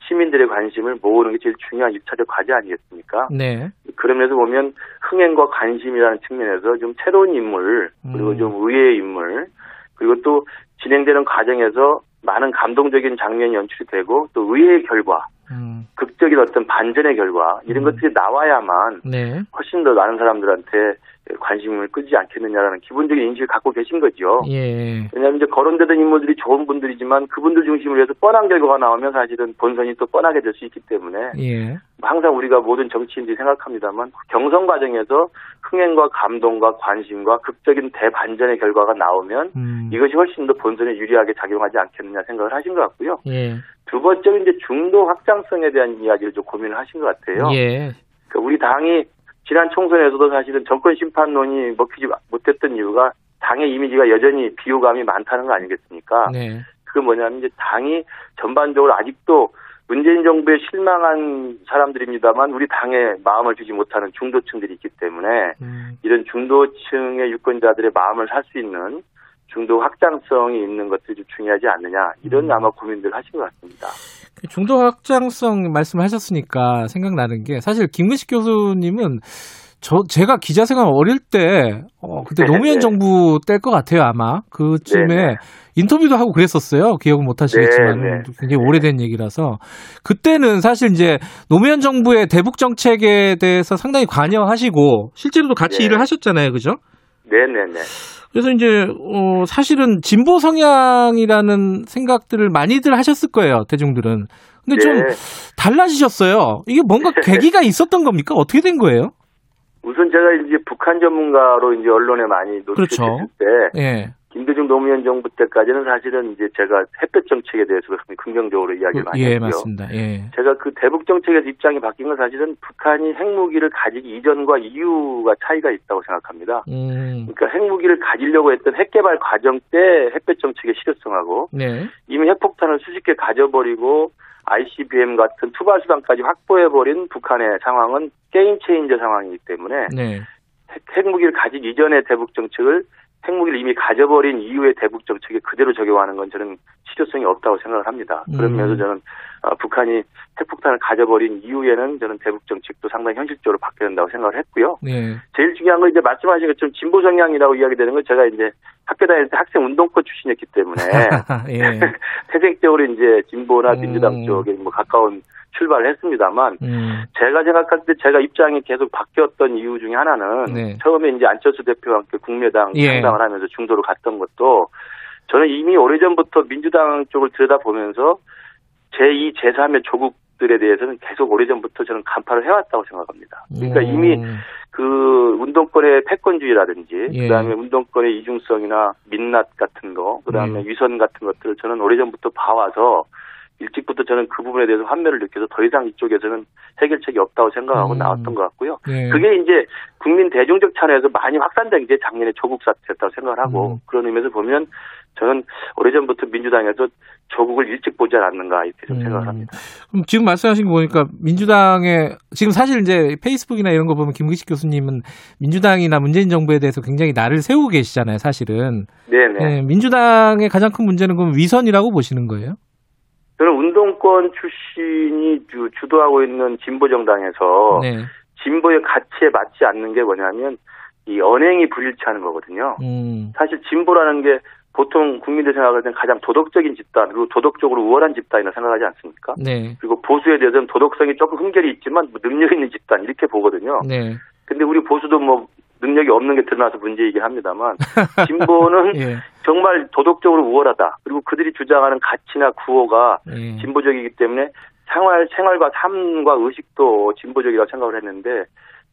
시민들의 관심을 모으는 게 제일 중요한 1차적 과제 아니겠습니까? 네. 그런 면에서 보면 흥행과 관심이라는 측면에서 좀 새로운 인물 그리고 음. 좀 의외의 인물 그리고 또 진행되는 과정에서 많은 감동적인 장면이 연출이 되고 또 의외의 결과 음. 극적인 어떤 반전의 결과 이런 음. 것들이 나와야만 네. 훨씬 더 많은 사람들한테 관심을 끄지 않겠느냐라는 기본적인 인식을 갖고 계신 거죠. 예. 왜냐하면 이제 거론되던 인물들이 좋은 분들이지만 그분들 중심으로 해서 뻔한 결과가 나오면 사실은 본선이 또 뻔하게 될 수 있기 때문에 예. 항상 우리가 모든 정치인들이 생각합니다만 경선 과정에서 흥행과 감동과 관심과 극적인 대반전의 결과가 나오면 음. 이것이 훨씬 더 본선에 유리하게 작용하지 않겠느냐 생각을 하신 것 같고요. 예. 두 번째는 이제 중도 확장성에 대한 이야기를 좀 고민을 하신 것 같아요. 예. 그러니까 우리 당이 지난 총선에서도 사실은 정권 심판론이 먹히지 못했던 이유가 당의 이미지가 여전히 비호감이 많다는 거 아니겠습니까? 네. 그건 뭐냐면 이제 당이 전반적으로 아직도 문재인 정부에 실망한 사람들입니다만 우리 당에 마음을 주지 못하는 중도층들이 있기 때문에 음. 이런 중도층의 유권자들의 마음을 살 수 있는 중도 확장성이 있는 것들이 좀 중요하지 않느냐 이런 음. 아마 고민들 하신 것 같습니다. 중도 확장성 말씀하셨으니까 생각나는 게 사실 김근식 교수님은 저 제가 기자 생활 어릴 때 어, 그때 네, 노무현 네. 정부 때일 것 같아요 아마 그쯤에 네, 네. 인터뷰도 하고 그랬었어요 기억은 못 하시겠지만 네, 네. 굉장히 오래된 얘기라서 그때는 사실 이제 노무현 정부의 대북 정책에 대해서 상당히 관여하시고 실제로도 같이 일을 하셨잖아요 그죠? 네네네. 그래서 이제 어 사실은 진보 성향이라는 생각들을 많이들 하셨을 거예요 대중들은. 근데 좀 네. 달라지셨어요. 이게 뭔가 계기가 있었던 겁니까? 어떻게 된 거예요? 우선 제가 이제 북한 전문가로 이제 언론에 많이 노출됐을 그렇죠. 때 예. 김대중 노무현 정부 때까지는 사실은 이제 제가 햇볕 정책에 대해서 긍정적으로 이야기를 많이 예, 했고요. 맞습니다. 예. 제가 그 대북 정책에서 입장이 바뀐 건 사실은 북한이 핵무기를 가지기 이전과 이후가 차이가 있다고 생각합니다. 음. 그러니까 핵무기를 가지려고 했던 핵개발 과정 때 햇볕 정책의 실효성하고 네. 이미 핵폭탄을 수십 개 가져버리고 ICBM 같은 투발 수단까지 확보해버린 북한의 상황은 게임 체인저 상황이기 때문에 네. 핵, 무기를 가지기 이전의 대북 정책을 핵무기를 이미 가져버린 이후의 대북 정책에 그대로 적용하는 건 저는 실효성이 없다고 생각을 합니다. 그러면서 음. 저는 어, 북한이 핵폭탄을 가져버린 이후에는 저는 대북 정책도 상당히 현실적으로 바뀌어야 된다고 생각을 했고요. 네. 제일 중요한 건 이제 말씀하신 것처럼 진보 성향이라고 이야기되는 건 제가 이제 학교 다닐 때 학생 운동권 출신이었기 때문에 예. 태생적으로 이제 진보나 음. 민주당 쪽에 뭐 가까운 출발을 했습니다만 음. 제가 생각할 때 제가 입장이 계속 바뀌었던 이유 중에 하나는 네. 처음에 이제 안철수 대표와 함께 국민의당 예. 창당을 하면서 중도로 갔던 것도 저는 이미 오래전부터 민주당 쪽을 들여다보면서 제2, 제3의 조국들에 대해서는 계속 오래전부터 저는 간파를 해왔다고 생각합니다. 그러니까 음. 이미 그 운동권의 패권주의라든지 예. 그다음에 운동권의 이중성이나 민낯 같은 거 그다음에 음. 위선 같은 것들을 저는 오래전부터 봐와서 일찍부터 저는 그 부분에 대해서 환멸을 느껴서 더 이상 이쪽에서는 해결책이 없다고 생각하고 음. 나왔던 것 같고요. 예. 그게 이제 국민 대중적 차원에서 많이 확산된 게 작년에 조국 사태였다고 생각을 하고 음. 그런 의미에서 보면 저는 오래전부터 민주당에서 조국을 일찍 보지 않았는가 이렇게 좀 음. 생각을 합니다. 그럼 지금 말씀하신 거 보니까 민주당의 지금 사실 이제 페이스북이나 이런 거 보면 김기식 교수님은 민주당이나 문재인 정부에 대해서 굉장히 나를 세우고 계시잖아요, 사실은. 네네. 네, 민주당의 가장 큰 문제는 그럼 위선이라고 보시는 거예요? 저는 운동권 출신이 주, 주도하고 있는 진보 정당에서 네. 진보의 가치에 맞지 않는 게 뭐냐면 이 언행이 불일치하는 거거든요. 음. 사실 진보라는 게 보통 국민들 생각할 때는 가장 도덕적인 집단 그리고 도덕적으로 우월한 집단이라 생각하지 않습니까? 네. 그리고 보수에 대해서는 도덕성이 조금 흠결이 있지만 뭐 능력 있는 집단 이렇게 보거든요. 네. 근데 우리 보수도 뭐 능력이 없는 게 드러나서 문제이긴 합니다만 진보는 예. 정말 도덕적으로 우월하다. 그리고 그들이 주장하는 가치나 구호가 예. 진보적이기 때문에 생활 생활과 삶과 의식도 진보적이라고 생각을 했는데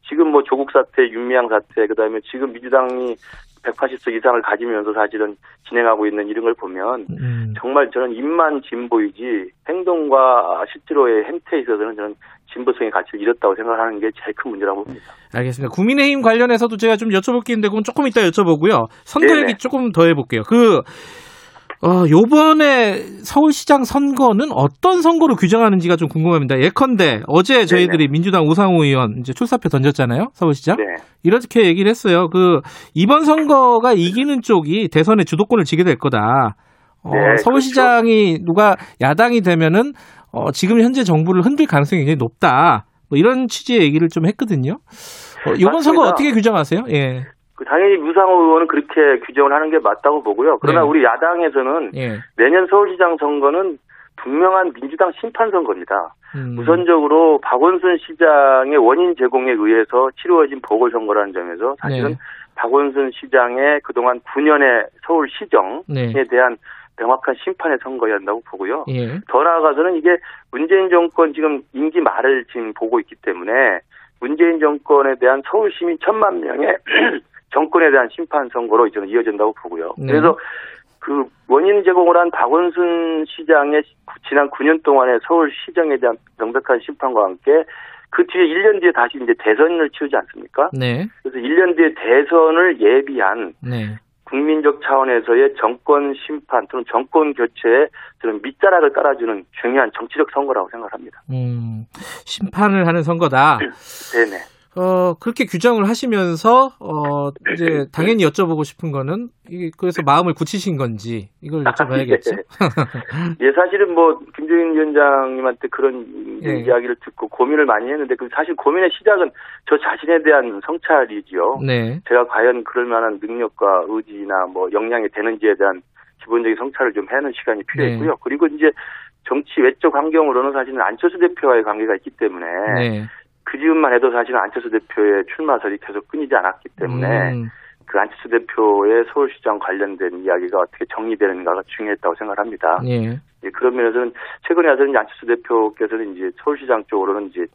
지금 뭐 조국 사태, 윤미향 사태, 그다음에 지금 민주당이 180석 이상을 가지면서 사실은 진행하고 있는 이런 걸 보면 음. 정말 저는 입만 진보이지 행동과 실제로의 행태에 있어서는 저는 진보성의 가치를 잃었다고 생각하는 게 제일 큰 문제라고 봅니다. 알겠습니다. 국민의힘 관련해서도 제가 좀 여쭤볼 게 있는데 그건 조금 이따 여쭤보고요. 선거 얘기 조금 더 해볼게요. 그 어, 요번에 서울시장 선거는 어떤 선거로 규정하는지가 좀 궁금합니다. 예컨대 어제 저희들이 네네. 민주당 우상호 의원 이제 출사표 던졌잖아요. 서울시장. 네. 이렇게 얘기를 했어요. 그 이번 선거가 이기는 쪽이 대선의 주도권을 지게 될 거다. 어, 네, 그렇죠. 서울시장이 그렇죠. 누가 야당이 되면은 어, 지금 현재 정부를 흔들 가능성이 굉장히 높다. 뭐 이런 취지의 얘기를 좀 했거든요. 어, 이번 선거 어떻게 규정하세요? 예. 그 당연히 유상호 의원은 그렇게 규정을 하는 게 맞다고 보고요. 그러나 네. 우리 야당에서는 예. 내년 서울시장 선거는 분명한 민주당 심판 선거입니다. 음. 우선적으로 박원순 시장의 원인 제공에 의해서 치루어진 보궐선거라는 점에서 사실은 네. 박원순 시장의 그동안 9년의 서울 시정에 네. 대한 명확한 심판의 선거여야 한다고 보고요. 예. 더 나아가서는 이게 문재인 정권 지금 임기 말을 지금 보고 있기 때문에 문재인 정권에 대한 서울 시민 천만 명의 정권에 대한 심판 선거로 이제 이어진다고 보고요. 네. 그래서 그 원인 제공을 한 박원순 시장의 지난 9년 동안의 서울 시정에 대한 명백한 심판과 함께 그 뒤에 1년 뒤에 다시 이제 대선을 치르지 않습니까? 네. 그래서 1년 뒤에 대선을 예비한 네. 국민적 차원에서의 정권 심판 또는 정권 교체에 저는 밑자락을 깔아주는 중요한 정치적 선거라고 생각합니다. 음, 심판을 하는 선거다. 네네. 어, 그렇게 규정을 하시면서, 어, 이제, 당연히 여쭤보고 싶은 거는, 이게, 그래서 마음을 굳히신 건지, 이걸 여쭤봐야겠죠. 예, 사실은 뭐, 김종인 위원장님한테 그런 예. 이야기를 듣고 고민을 많이 했는데, 그 사실 고민의 시작은 저 자신에 대한 성찰이지요. 네. 제가 과연 그럴 만한 능력과 의지나 뭐, 역량이 되는지에 대한 기본적인 성찰을 좀 해는 시간이 필요했고요. 네. 그리고 이제, 정치 외적 환경으로는 사실은 안철수 대표와의 관계가 있기 때문에, 네. 그 즈음만 해도 사실은 안철수 대표의 출마설이 계속 끊이지 않았기 때문에 음. 그 안철수 대표의 서울시장 관련된 이야기가 어떻게 정리되는가가 중요했다고 생각합니다. 예. 예, 그런 면에서는 최근에 와서는 안철수 대표께서는 이제 서울시장 쪽으로는 이제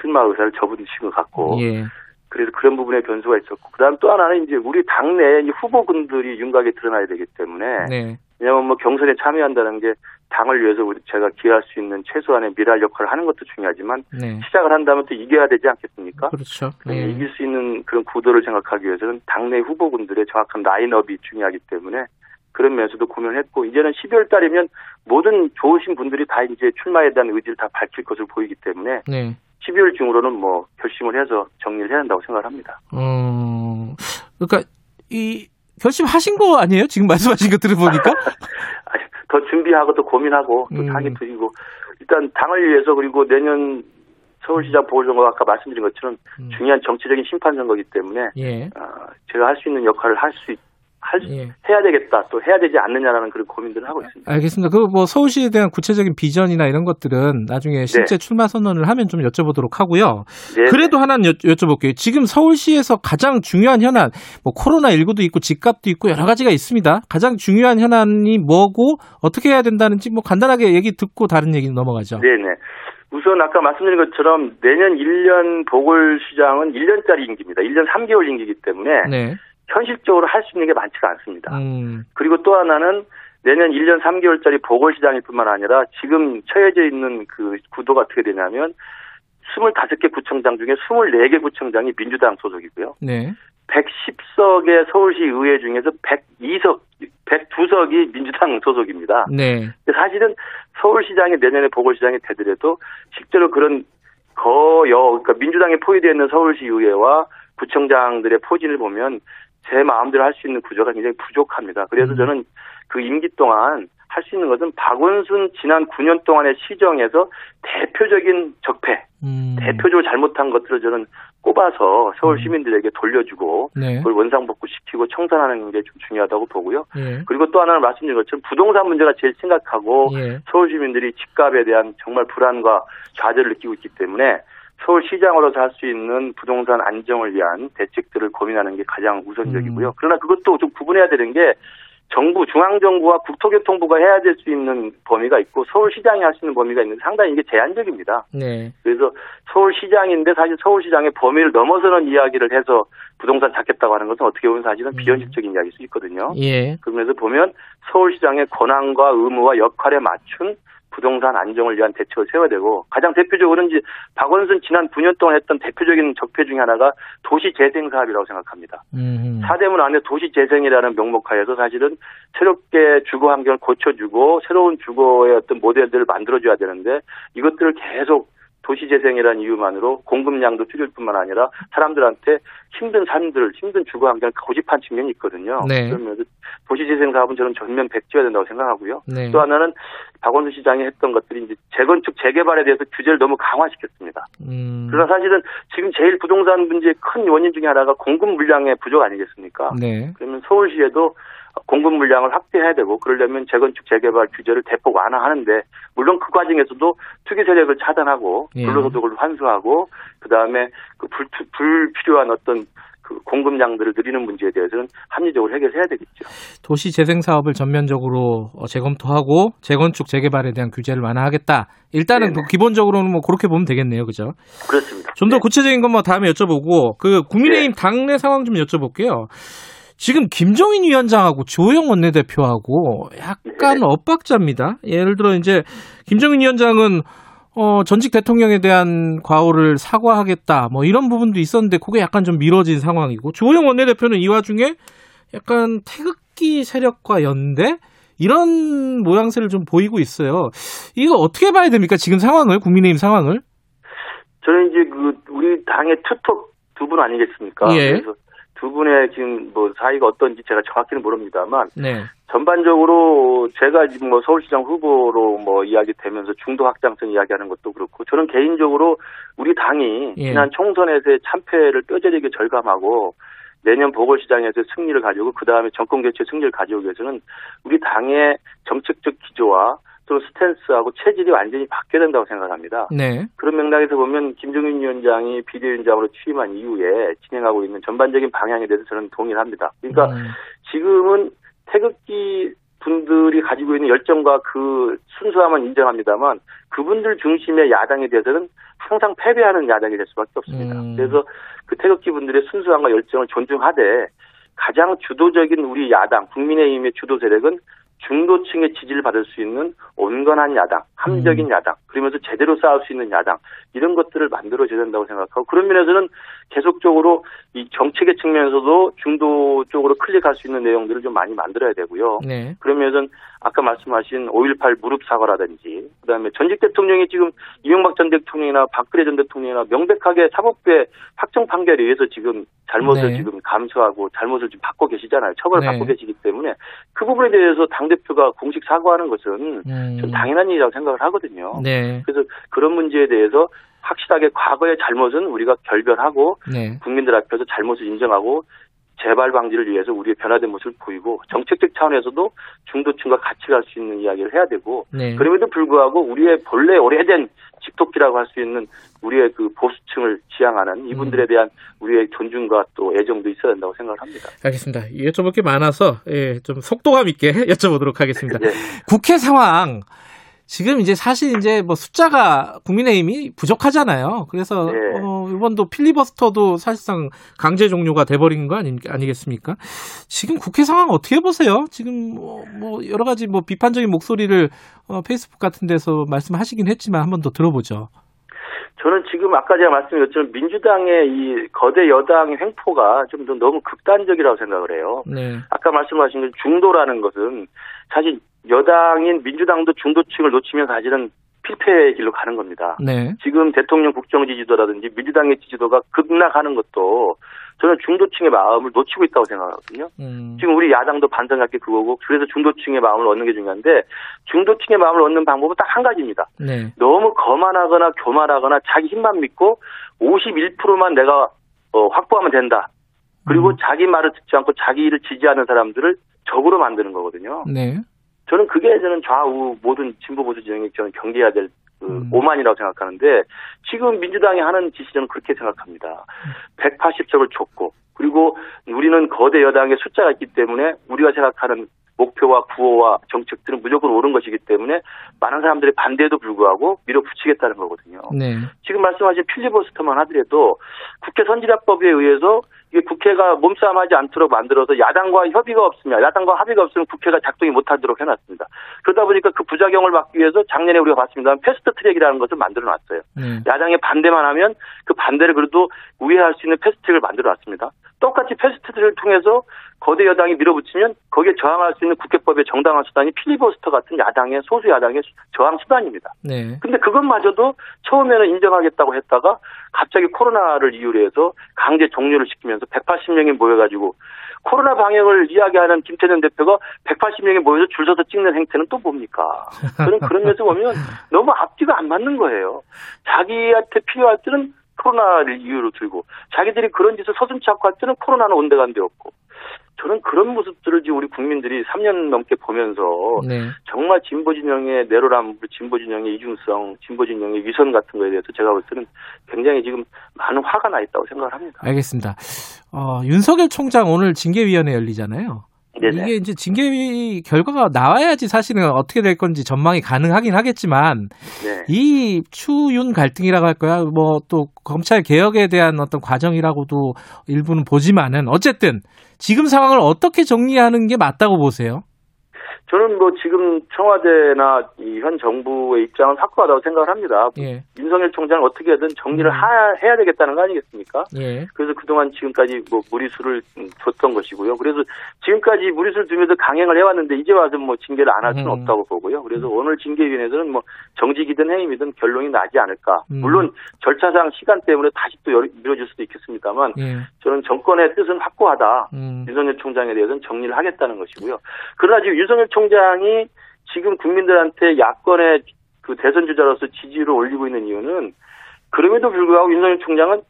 출마 의사를 접으신 것 같고 예. 그래서 그런 부분에 변수가 있었고 그다음 또 하나는 이제 우리 당내 후보군들이 윤곽에 드러나야 되기 때문에 네. 왜냐하면 뭐 경선에 참여한다는 게 당을 위해서 우리 제가 기여할 수 있는 최소한의 미랄 역할을 하는 것도 중요하지만 네. 시작을 한다면 또 이겨야 되지 않겠습니까? 그렇죠. 네. 이길 수 있는 그런 구도를 생각하기 위해서는 당내 후보군들의 정확한 라인업이 중요하기 때문에 그런 면에서도 고민했고 이제는 12월 달이면 모든 좋으신 분들이 다 이제 출마에 대한 의지를 다 밝힐 것으로 보이기 때문에 네. 12월 중으로는 뭐 결심을 해서 정리를 해야 한다고 생각을 합니다. 어, 그러니까 이 결심하신 거 아니에요? 지금 말씀하신 거 들어보니까? 더 준비하고 또 고민하고 또 당이 음. 드리고 일단 당을 위해서 그리고 내년 서울시장 보궐선거 아까 말씀드린 것처럼 음. 중요한 정치적인 심판 선거기 때문에 예. 어, 제가 할 수 있는 역할을 할 수 할, 예. 해야 되겠다 또 해야 되지 않느냐라는 그런 고민들을 하고 있습니다. 알겠습니다. 그 뭐 서울시에 대한 구체적인 비전이나 이런 것들은 나중에 실제 네. 출마 선언을 하면 좀 여쭤보도록 하고요. 네. 그래도 하나는 여, 여쭤볼게요. 지금 서울시에서 가장 중요한 현안, 뭐 코로나 19도 있고 집값도 있고 여러 가지가 있습니다. 가장 중요한 현안이 뭐고 어떻게 해야 된다는지 뭐 간단하게 얘기 듣고 다른 얘기 넘어가죠. 네네. 우선 아까 말씀드린 것처럼 내년 1년 보궐시장은 1년짜리 임기입니다. 1년 3개월 임기이기 때문에 네. 현실적으로 할 수 있는 게 많지가 않습니다. 음. 그리고 또 하나는 내년 1년 3개월짜리 보궐시장일 뿐만 아니라 지금 처해져 있는 그 구도가 어떻게 되냐면 25개 구청장 중에 24개 구청장이 민주당 소속이고요. 네. 110석의 서울시 의회 중에서 102석, 102석이 민주당 소속입니다. 네. 사실은 서울시장이 내년에 보궐시장이 되더라도 실제로 그런 거여, 그러니까 민주당에 포위되어 있는 서울시 의회와 구청장들의 포진을 보면 제 마음대로 할 수 있는 구조가 굉장히 부족합니다. 그래서 음. 저는 그 임기 동안 할 수 있는 것은 박원순 지난 9년 동안의 시정에서 대표적인 적폐, 음. 대표적으로 잘못한 것들을 저는 꼽아서 서울 음. 시민들에게 돌려주고 네. 그걸 원상복구시키고 청산하는 게 좀 중요하다고 보고요. 예. 그리고 또 하나는 말씀드린 것처럼 부동산 문제가 제일 심각하고 예. 서울 시민들이 집값에 대한 정말 불안과 좌절을 느끼고 있기 때문에 서울시장으로서 할 수 있는 부동산 안정을 위한 대책들을 고민하는 게 가장 우선적이고요. 음. 그러나 그것도 좀 구분해야 되는 게 정부, 중앙정부와 국토교통부가 해야 될 수 있는 범위가 있고 서울시장이 할 수 있는 범위가 있는데 상당히 이게 제한적입니다. 네. 그래서 서울시장인데 사실 서울시장의 범위를 넘어서는 이야기를 해서 부동산 찾겠다고 하는 것은 어떻게 보면 사실은 음. 비현실적인 이야기일 수 있거든요. 예. 그러면서 보면 서울시장의 권한과 의무와 역할에 맞춘 부동산 안정을 위한 대책을 세워야 되고 가장 대표적으로는 이제 박원순 지난 9년 동안 했던 대표적인 적폐 중에 하나가 도시 재생 사업이라고 생각합니다. 음. 사대문 안에 도시 재생이라는 명목 하에서 사실은 새롭게 주거 환경을 고쳐주고 새로운 주거의 어떤 모델들을 만들어줘야 되는데 이것들을 계속 도시재생이라는 이유만으로 공급량도 줄일 뿐만 아니라 사람들한테 힘든 삶들, 힘든 주거 환경을 고집한 측면이 있거든요. 네. 그러면 도시재생 사업은 저는 전면 백지화야 된다고 생각하고요. 네. 또 하나는 박원순 시장이 했던 것들이 이제 재건축, 재개발에 대해서 규제를 너무 강화시켰습니다. 음. 그러나 사실은 지금 제일 부동산 문제의 큰 원인 중에 하나가 공급 물량의 부족 아니겠습니까? 네. 그러면 서울시에도 공급 물량을 확대해야 되고 그러려면 재건축 재개발 규제를 대폭 완화하는데 물론 그 과정에서도 투기 세력을 차단하고 예. 불로소득을 환수하고 그다음에 그 불, 불필요한 어떤 그 공급량들을 늘리는 문제에 대해서는 합리적으로 해결해야 되겠죠. 도시 재생 사업을 전면적으로 어, 재검토하고 재건축 재개발에 대한 규제를 완화하겠다. 일단은 그 기본적으로는 뭐 그렇게 보면 되겠네요, 그죠? 그렇습니다. 좀더 네. 구체적인 건 뭐 다음에 여쭤보고 그 국민의힘 네. 당내 상황 좀 여쭤볼게요. 지금 김종인 위원장하고 조영 원내대표하고 약간 네. 엇박자입니다. 예를 들어 이제 김종인 위원장은 어, 전직 대통령에 대한 과오를 사과하겠다, 뭐 이런 부분도 있었는데, 그게 약간 좀 미뤄진 상황이고, 조영 원내대표는 이 와중에 약간 태극기 세력과 연대? 이런 모양새를 좀 보이고 있어요. 이거 어떻게 봐야 됩니까? 지금 상황을, 국민의힘 상황을? 저는 이제 그, 우리 당의 투톱 두 분 아니겠습니까? 예. 그래서 두 분의 지금 뭐 사이가 어떤지 제가 정확히는 모릅니다만 네. 전반적으로 제가 지금 뭐 서울시장 후보로 뭐 이야기되면서 중도 확장성 이야기하는 것도 그렇고 저는 개인적으로 우리 당이 예. 지난 총선에서의 참패를 뼈저리게 절감하고 내년 보궐시장에서 승리를 가지고 그 다음에 정권 개최 승리를 가져오기 위해서는 우리 당의 정책적 기조와 또 스탠스하고 체질이 완전히 바뀌어야 된다고 생각합니다. 네. 그런 맥락에서 보면 김종인 위원장이 비대위원장으로 취임한 이후에 진행하고 있는 전반적인 방향에 대해서 저는 동의를 합니다. 그러니까 음. 지금은 태극기 분들이 가지고 있는 열정과 그 순수함은 인정합니다만 그분들 중심의 야당에 대해서는 항상 패배하는 야당이 될 수밖에 없습니다. 음. 그래서 그 태극기 분들의 순수함과 열정을 존중하되 가장 주도적인 우리 야당 국민의힘의 주도 세력은 중도층의 지지를 받을 수 있는 온건한 야당, 합리적인 음. 야당, 그러면서 제대로 싸울 수 있는 야당 이런 것들을 만들어줘야 된다고 생각하고 그런 면에서는 계속적으로 이 정책의 측면에서도 중도 쪽으로 클릭할 수 있는 내용들을 좀 많이 만들어야 되고요. 네. 그러면은 아까 말씀하신 5.18 무릎 사과라든지 그다음에 전직 대통령이 지금 이명박 전 대통령이나 박근혜 전 대통령이나 명백하게 사법부의 확정 판결에 의해서 지금 잘못을 네. 지금 감수하고 잘못을 지금 받고 계시잖아요. 처벌을 네. 받고 계시기 때문에 그 부분에 대해서 당 대표가 공식 사과하는 것은 음. 좀 당연한 일이라고 생각을 하거든요. 네. 그래서 그런 문제에 대해서 확실하게 과거의 잘못은 우리가 결별하고 네. 국민들 앞에서 잘못을 인정하고 재발 방지를 위해서 우리의 변화된 모습을 보이고 정책적 차원에서도 중도층과 같이 갈 수 있는 이야기를 해야 되고 네. 그럼에도 불구하고 우리의 본래 오래된 집토끼라고 할 수 있는 우리의 그 보수층을 지향하는 이분들에 음. 대한 우리의 존중과 또 애정도 있어야 된다고 생각을 합니다. 알겠습니다. 여쭤볼 게 많아서 예, 좀 속도감 있게 여쭤보도록 하겠습니다. 네. 국회 상황 지금 이제 사실 이제 뭐 숫자가 국민의힘이 부족하잖아요. 그래서 네. 어, 이번도 필리버스터도 사실상 강제 종료가 돼버린 거 아니, 아니겠습니까? 지금 국회 상황 어떻게 보세요? 지금 뭐, 뭐 여러 가지 뭐 비판적인 목소리를 어, 페이스북 같은 데서 말씀하시긴 했지만 한 번 더 들어보죠. 저는 지금 아까 제가 말씀드렸지만 민주당의 이 거대 여당의 횡포가 좀 너무 극단적이라고 생각을 해요. 네. 아까 말씀하신 중도라는 것은 사실 여당인 민주당도 중도층을 놓치면 사실은 필패의 길로 가는 겁니다. 네. 지금 대통령 국정 지지도라든지 민주당의 지지도가 급락하는 것도 저는 중도층의 마음을 놓치고 있다고 생각하거든요. 음. 지금 우리 야당도 반성할 게 그거고 그래서 중도층의 마음을 얻는 게 중요한데 중도층의 마음을 얻는 방법은 딱 한 가지입니다. 네. 너무 거만하거나 교만하거나 자기 힘만 믿고 51%만 내가 어, 확보하면 된다. 그리고 음. 자기 말을 듣지 않고 자기 일을 지지하는 사람들을 적으로 만드는 거거든요. 네. 저는 그게 저는 좌우 모든 진보 보수 진영이 저는 경계해야 될그 음. 오만이라고 생각하는데 지금 민주당이 하는 짓이 저는 그렇게 생각합니다. 180석을 줬고 그리고 우리는 거대 여당의 숫자가 있기 때문에 우리가 생각하는 목표와 구호와 정책들은 무조건 옳은 것이기 때문에 많은 사람들의 반대에도 불구하고 밀어붙이겠다는 거거든요. 네. 지금 말씀하신 필리버스터만 하더라도 국회 선진화법에 의해서 이게 국회가 몸싸움하지 않도록 만들어서 야당과 협의가 없으면 야당과 합의가 없으면 국회가 작동이 못하도록 해놨습니다. 그러다 보니까 그 부작용을 막기 위해서 작년에 우리가 봤습니다. 패스트 트랙이라는 것을 만들어놨어요. 음. 야당의 반대만 하면 그 반대를 그래도 우회할 수 있는 패스트 트랙을 만들어놨습니다. 똑같이 패스트 트랙을 통해서 거대 여당이 밀어붙이면 거기에 저항할 수 있는 국회법의 정당한 수단이 필리버스터 같은 야당의 소수 야당의 저항 수단입니다. 네. 근데 그것마저도 처음에는 인정하겠다고 했다가 갑자기 코로나를 이유로 해서 강제 종료를 시키면서 180명이 모여가지고 코로나 방역을 이야기하는 김태년 대표가 180명이 모여서 줄 서서 찍는 행태는 또 뭡니까? 그런 그런 면에서 보면 너무 앞뒤가 안 맞는 거예요. 자기한테 필요할 때는 코로나를 이유로 들고 자기들이 그런 짓을 서슴치 않고 할 때는 코로나는 온데간데 없고 저는 그런 모습들을 지금 우리 국민들이 3년 넘게 보면서 네. 정말 진보 진영의 내로남, 진보 진영의 이중성, 진보 진영의 위선 같은 거에 대해서 제가 볼 때는 굉장히 지금 많은 화가 나 있다고 생각을 합니다. 알겠습니다. 어, 윤석열 총장 오늘 징계위원회 열리잖아요. 네네. 이게 이제 징계위 결과가 나와야지 사실은 어떻게 될 건지 전망이 가능하긴 하겠지만 네. 이 추윤 갈등이라고 할 거야 뭐 또 검찰 개혁에 대한 어떤 과정이라고도 일부는 보지만은 어쨌든 지금 상황을 어떻게 정리하는 게 맞다고 보세요? 저는 뭐 지금 청와대나 이 현 정부의 입장은 확고하다고 생각을 합니다. 예. 윤석열 총장은 어떻게든 정리를 음. 하, 해야 되겠다는 거 아니겠습니까? 예. 그래서 그동안 지금까지 뭐 무리수를 줬던 것이고요. 그래서 지금까지 무리수를 두면서 강행을 해왔는데 이제 와서 뭐 징계를 안 할 수는 음. 없다고 보고요. 그래서 음. 오늘 징계위원회에서는 뭐 정직이든 해임이든 결론이 나지 않을까. 음. 물론 절차상 시간 때문에 다시 또 미뤄질 수도 있겠습니다만 예. 저는 정권의 뜻은 확고하다. 음. 윤석열 총장에 대해서는 정리를 하겠다는 것이고요. 그러나 지금 윤석열 총 총장이 지금 국민들한테 야권의 그 대선 주자로서 지지를 올리고 있는 이유는 그럼에도 불구하고 윤석열 총장은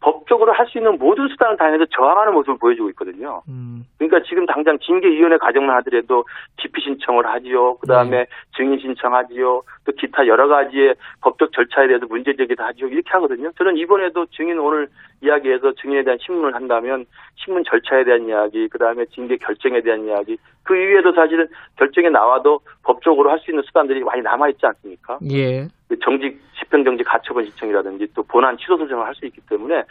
법적으로 할 수 있는 모든 수단을 다해서 저항하는 모습을 보여주고 있거든요. 음. 그러니까 지금 당장 징계위원회 과정만 하더라도 기피 신청을 하지요. 그 다음에 네. 증인 신청하지요. 또 기타 여러 가지의 법적 절차에 대해서 문제 제기도 하지요. 이렇게 하거든요. 저는 이번에도 증인 오늘 이야기해서 증인에 대한 신문을 한다면 신문 절차에 대한 이야기, 그 다음에 징계 결정에 대한 이야기, 그 이후에도 사실은 결정에 나와도 법적으로 할 수 있는 수단들이 많이 남아있지 않습니까? 예. 그 정직, 집행정지 가처분 신청이라든지 또 본안 취소 소송을 할 수 있기 때문에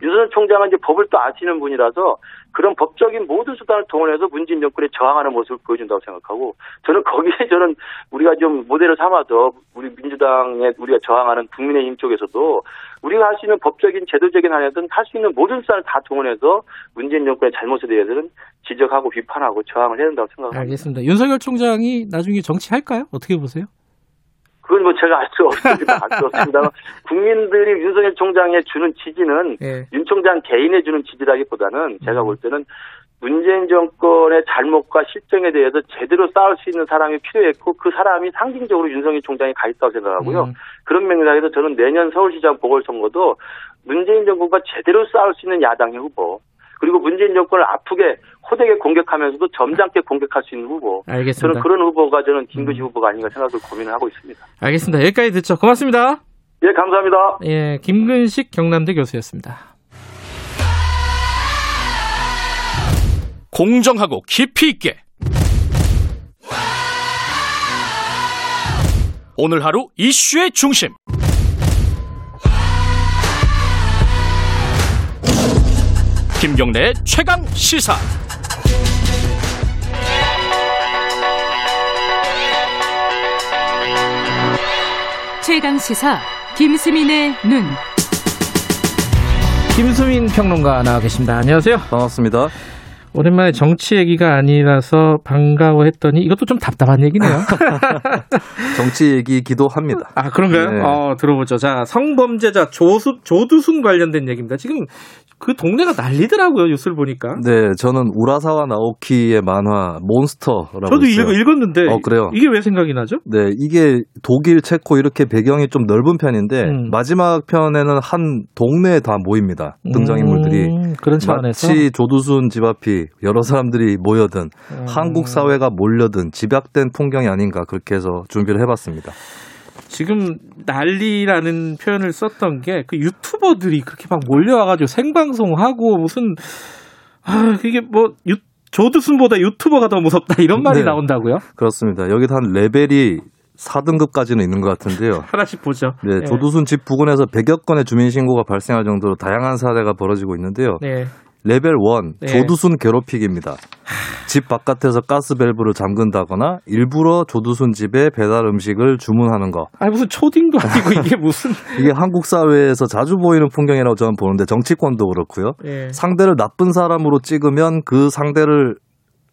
윤석열 총장은 이제 법을 또 아시는 분이라서 그런 법적인 모든 수단을 동원해서 문재인 정권에 저항하는 모습을 보여준다고 생각하고 저는 거기에 저는 우리가 좀 모델을 삼아서 우리 민주당에 우리가 저항하는 국민의힘 쪽에서도 우리가 할 수 있는 법적인 제도적인 한에든 할 수 있는 모든 수단을 다 동원해서 문재인 정권의 잘못에 대해서는 지적하고 비판하고 저항을 해야 된다고 생각합니다. 알겠습니다. 윤석열 총장이 나중에 정치할까요? 어떻게 보세요? 그건 뭐 제가 알 수 없습니다. 알 수 없습니다. 국민들이 윤석열 총장에 주는 지지는 네. 윤 총장 개인에 주는 지지라기보다는 제가 음. 볼 때는 문재인 정권의 잘못과 실정에 대해서 제대로 싸울 수 있는 사람이 필요했고 그 사람이 상징적으로 윤석열 총장이 가 있다고 생각하고요. 음. 그런 맥락에서 저는 내년 서울시장 보궐선거도 문재인 정권과 제대로 싸울 수 있는 야당의 후보 그리고 문재인 정권을 아프게 호되게 공격하면서도 점잖게 공격할 수 있는 후보. 알겠습니다. 저는 그런 후보가 저는 김근시 음. 후보가 아닌가 생각을 고민을 하고 있습니다. 알겠습니다. 여기까지 듣죠. 고맙습니다. 예, 감사합니다. 예, 김근식 경남대 교수였습니다. 공정하고 깊이 있게 오늘 하루 이슈의 중심 김경래 최강 시사. 최강 시사 김수민의 눈. 김수민 평론가 나와 계십니다. 안녕하세요. 반갑습니다. 오랜만에 정치 얘기가 아니라서 반가워했더니 이것도 좀 답답한 얘기네요. 정치 얘기기도 합니다. 아 그런가요? 네. 어, 들어보죠. 자 성범죄자 조수, 조두순 관련된 얘기입니다. 지금 그 동네가 난리더라고요 뉴스를 보니까. 네, 저는 우라사와 나오키의 만화 몬스터라고. 저도 있어요. 읽, 었는데 어, 그래요. 이게 왜 생각이 나죠? 네, 이게 독일, 체코 이렇게 배경이 좀 넓은 편인데 음. 마지막 편에는 한 동네에 다 모입니다. 등장인물들이 음, 그런 차원에서 마치 조두순 집 앞이 여러 사람들이 모여든 음. 한국 사회가 몰려든 집약된 풍경이 아닌가 그렇게 해서 준비를 해봤습니다. 지금 난리라는 표현을 썼던 게 그 유튜버들이 그렇게 막 몰려와가지고 생방송하고 무슨 아 그게 뭐 유, 조두순보다 유튜버가 더 무섭다 이런 말이 네, 나온다고요? 그렇습니다. 여기도 한 레벨이 4등급까지는 있는 것 같은데요. 하나씩 보죠. 네, 네, 조두순 집 부근에서 100여 건의 주민 신고가 발생할 정도로 다양한 사례가 벌어지고 있는데요. 네. 레벨 1 네. 조두순 괴롭히기입니다. 집 바깥에서 가스 밸브를 잠근다거나 일부러 조두순 집에 배달 음식을 주문하는 거. 아니 무슨 초딩도 아니고 이게 무슨 이게 한국 사회에서 자주 보이는 풍경이라고 저는 보는데 정치권도 그렇고요. 네. 상대를 나쁜 사람으로 찍으면 그 상대를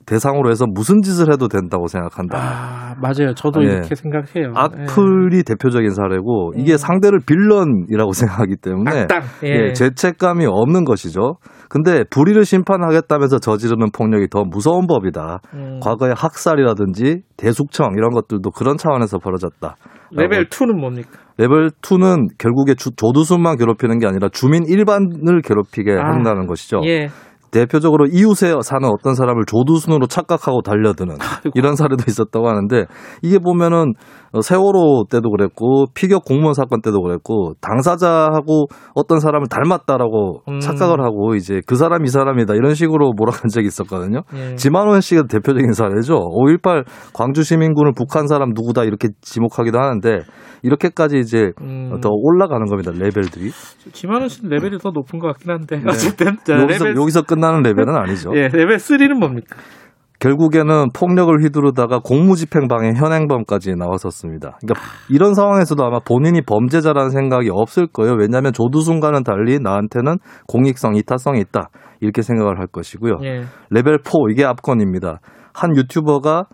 대상으로 해서 무슨 짓을 해도 된다고 생각한다. 아, 맞아요. 저도 네. 이렇게 생각해요. 악플이 네. 대표적인 사례고 이게 음. 상대를 빌런이라고 생각하기 때문에 악당. 예. 예, 죄책감이 없는 것이죠. 근데 불의를 심판하겠다면서 저지르는 폭력이 더 무서운 법이다. 음. 과거의 학살이라든지 대숙청 이런 것들도 그런 차원에서 벌어졌다. 레벨 2는 뭡니까? 레벨 2는 결국에 주, 조두순만 괴롭히는 게 아니라 주민 일반을 괴롭히게 아. 한다는 것이죠. 예. 대표적으로 이웃에 사는 어떤 사람을 조두순으로 착각하고 달려드는 이런 사례도 있었다고 하는데 이게 보면은 세월호 때도 그랬고 피격 공무원 사건 때도 그랬고 당사자하고 어떤 사람을 닮았다라고 음. 착각을 하고 이제 그 사람 이 사람이다 이런 식으로 몰아간 적이 있었거든요. 예. 지만원 씨가 대표적인 사례죠. 5.18 광주 시민군을 북한 사람 누구다 이렇게 지목하기도 하는데 이렇게까지 이제 음. 더 올라가는 겁니다 레벨들이. 지만원 씨는 레벨이 더 높은 것 같긴 한데 네. 어쨌든 여기서, 레벨... 여기서 끝나는 레벨은 아니죠. 예, 레벨 3는 뭡니까? 결국에는 폭력을 휘두르다가 공무집행방해 현행범까지 나왔었습니다. 그러니까 이런 상황에서도 아마 본인이 범죄자라는 생각이 없을 거예요. 왜냐하면 조두순과는 달리 나한테는 공익성, 이타성이 있다. 이렇게 생각을 할 것이고요. 예. 레벨 4 이게 압권입니다. 한 유튜버가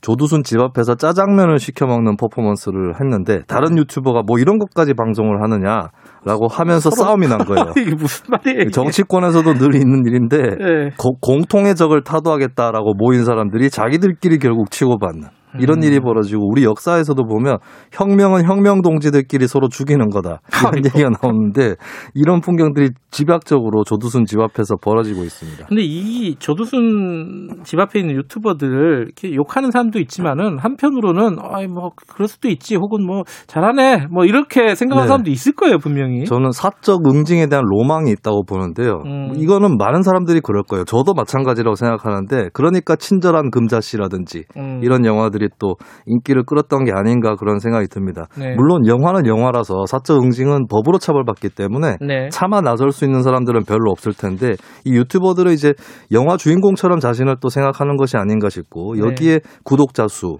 조두순 집 앞에서 짜장면을 시켜 먹는 퍼포먼스를 했는데 다른 유튜버가 뭐 이런 것까지 방송을 하느냐 라고 하면서 서로... 싸움이 난 거예요. 이게 무슨 말이에요? 정치권에서도 늘 있는 일인데 네. 고, 공통의 적을 타도하겠다라고 모인 사람들이 자기들끼리 결국 치고받는 이런 음. 일이 벌어지고 우리 역사에서도 보면 혁명은 혁명 동지들끼리 서로 죽이는 거다 이런 얘기가 나오는데 이런 풍경들이 집약적으로 조두순 집 앞에서 벌어지고 있습니다. 근데 이 조두순 집 앞에 있는 유튜버들 이렇게 욕하는 사람도 있지만은 한편으로는 아이 뭐 그럴 수도 있지 혹은 뭐 잘하네 뭐 이렇게 생각하는 네. 사람도 있을 거예요 분명히. 저는 사적 응징에 대한 로망이 있다고 보는데요. 음. 이거는 많은 사람들이 그럴 거예요. 저도 마찬가지라고 생각하는데 그러니까 친절한 금자씨라든지 음. 이런 영화들 영화들이 또 인기를 끌었던 게 아닌가 그런 생각이 듭니다. 네. 물론 영화는 영화라서 사적 응징은 법으로 처벌받기 때문에 네. 차마 나설 수 있는 사람들은 별로 없을 텐데 이 유튜버들은 이제 영화 주인공처럼 자신을 또 생각하는 것이 아닌가 싶고 네. 여기에 네. 구독자 수,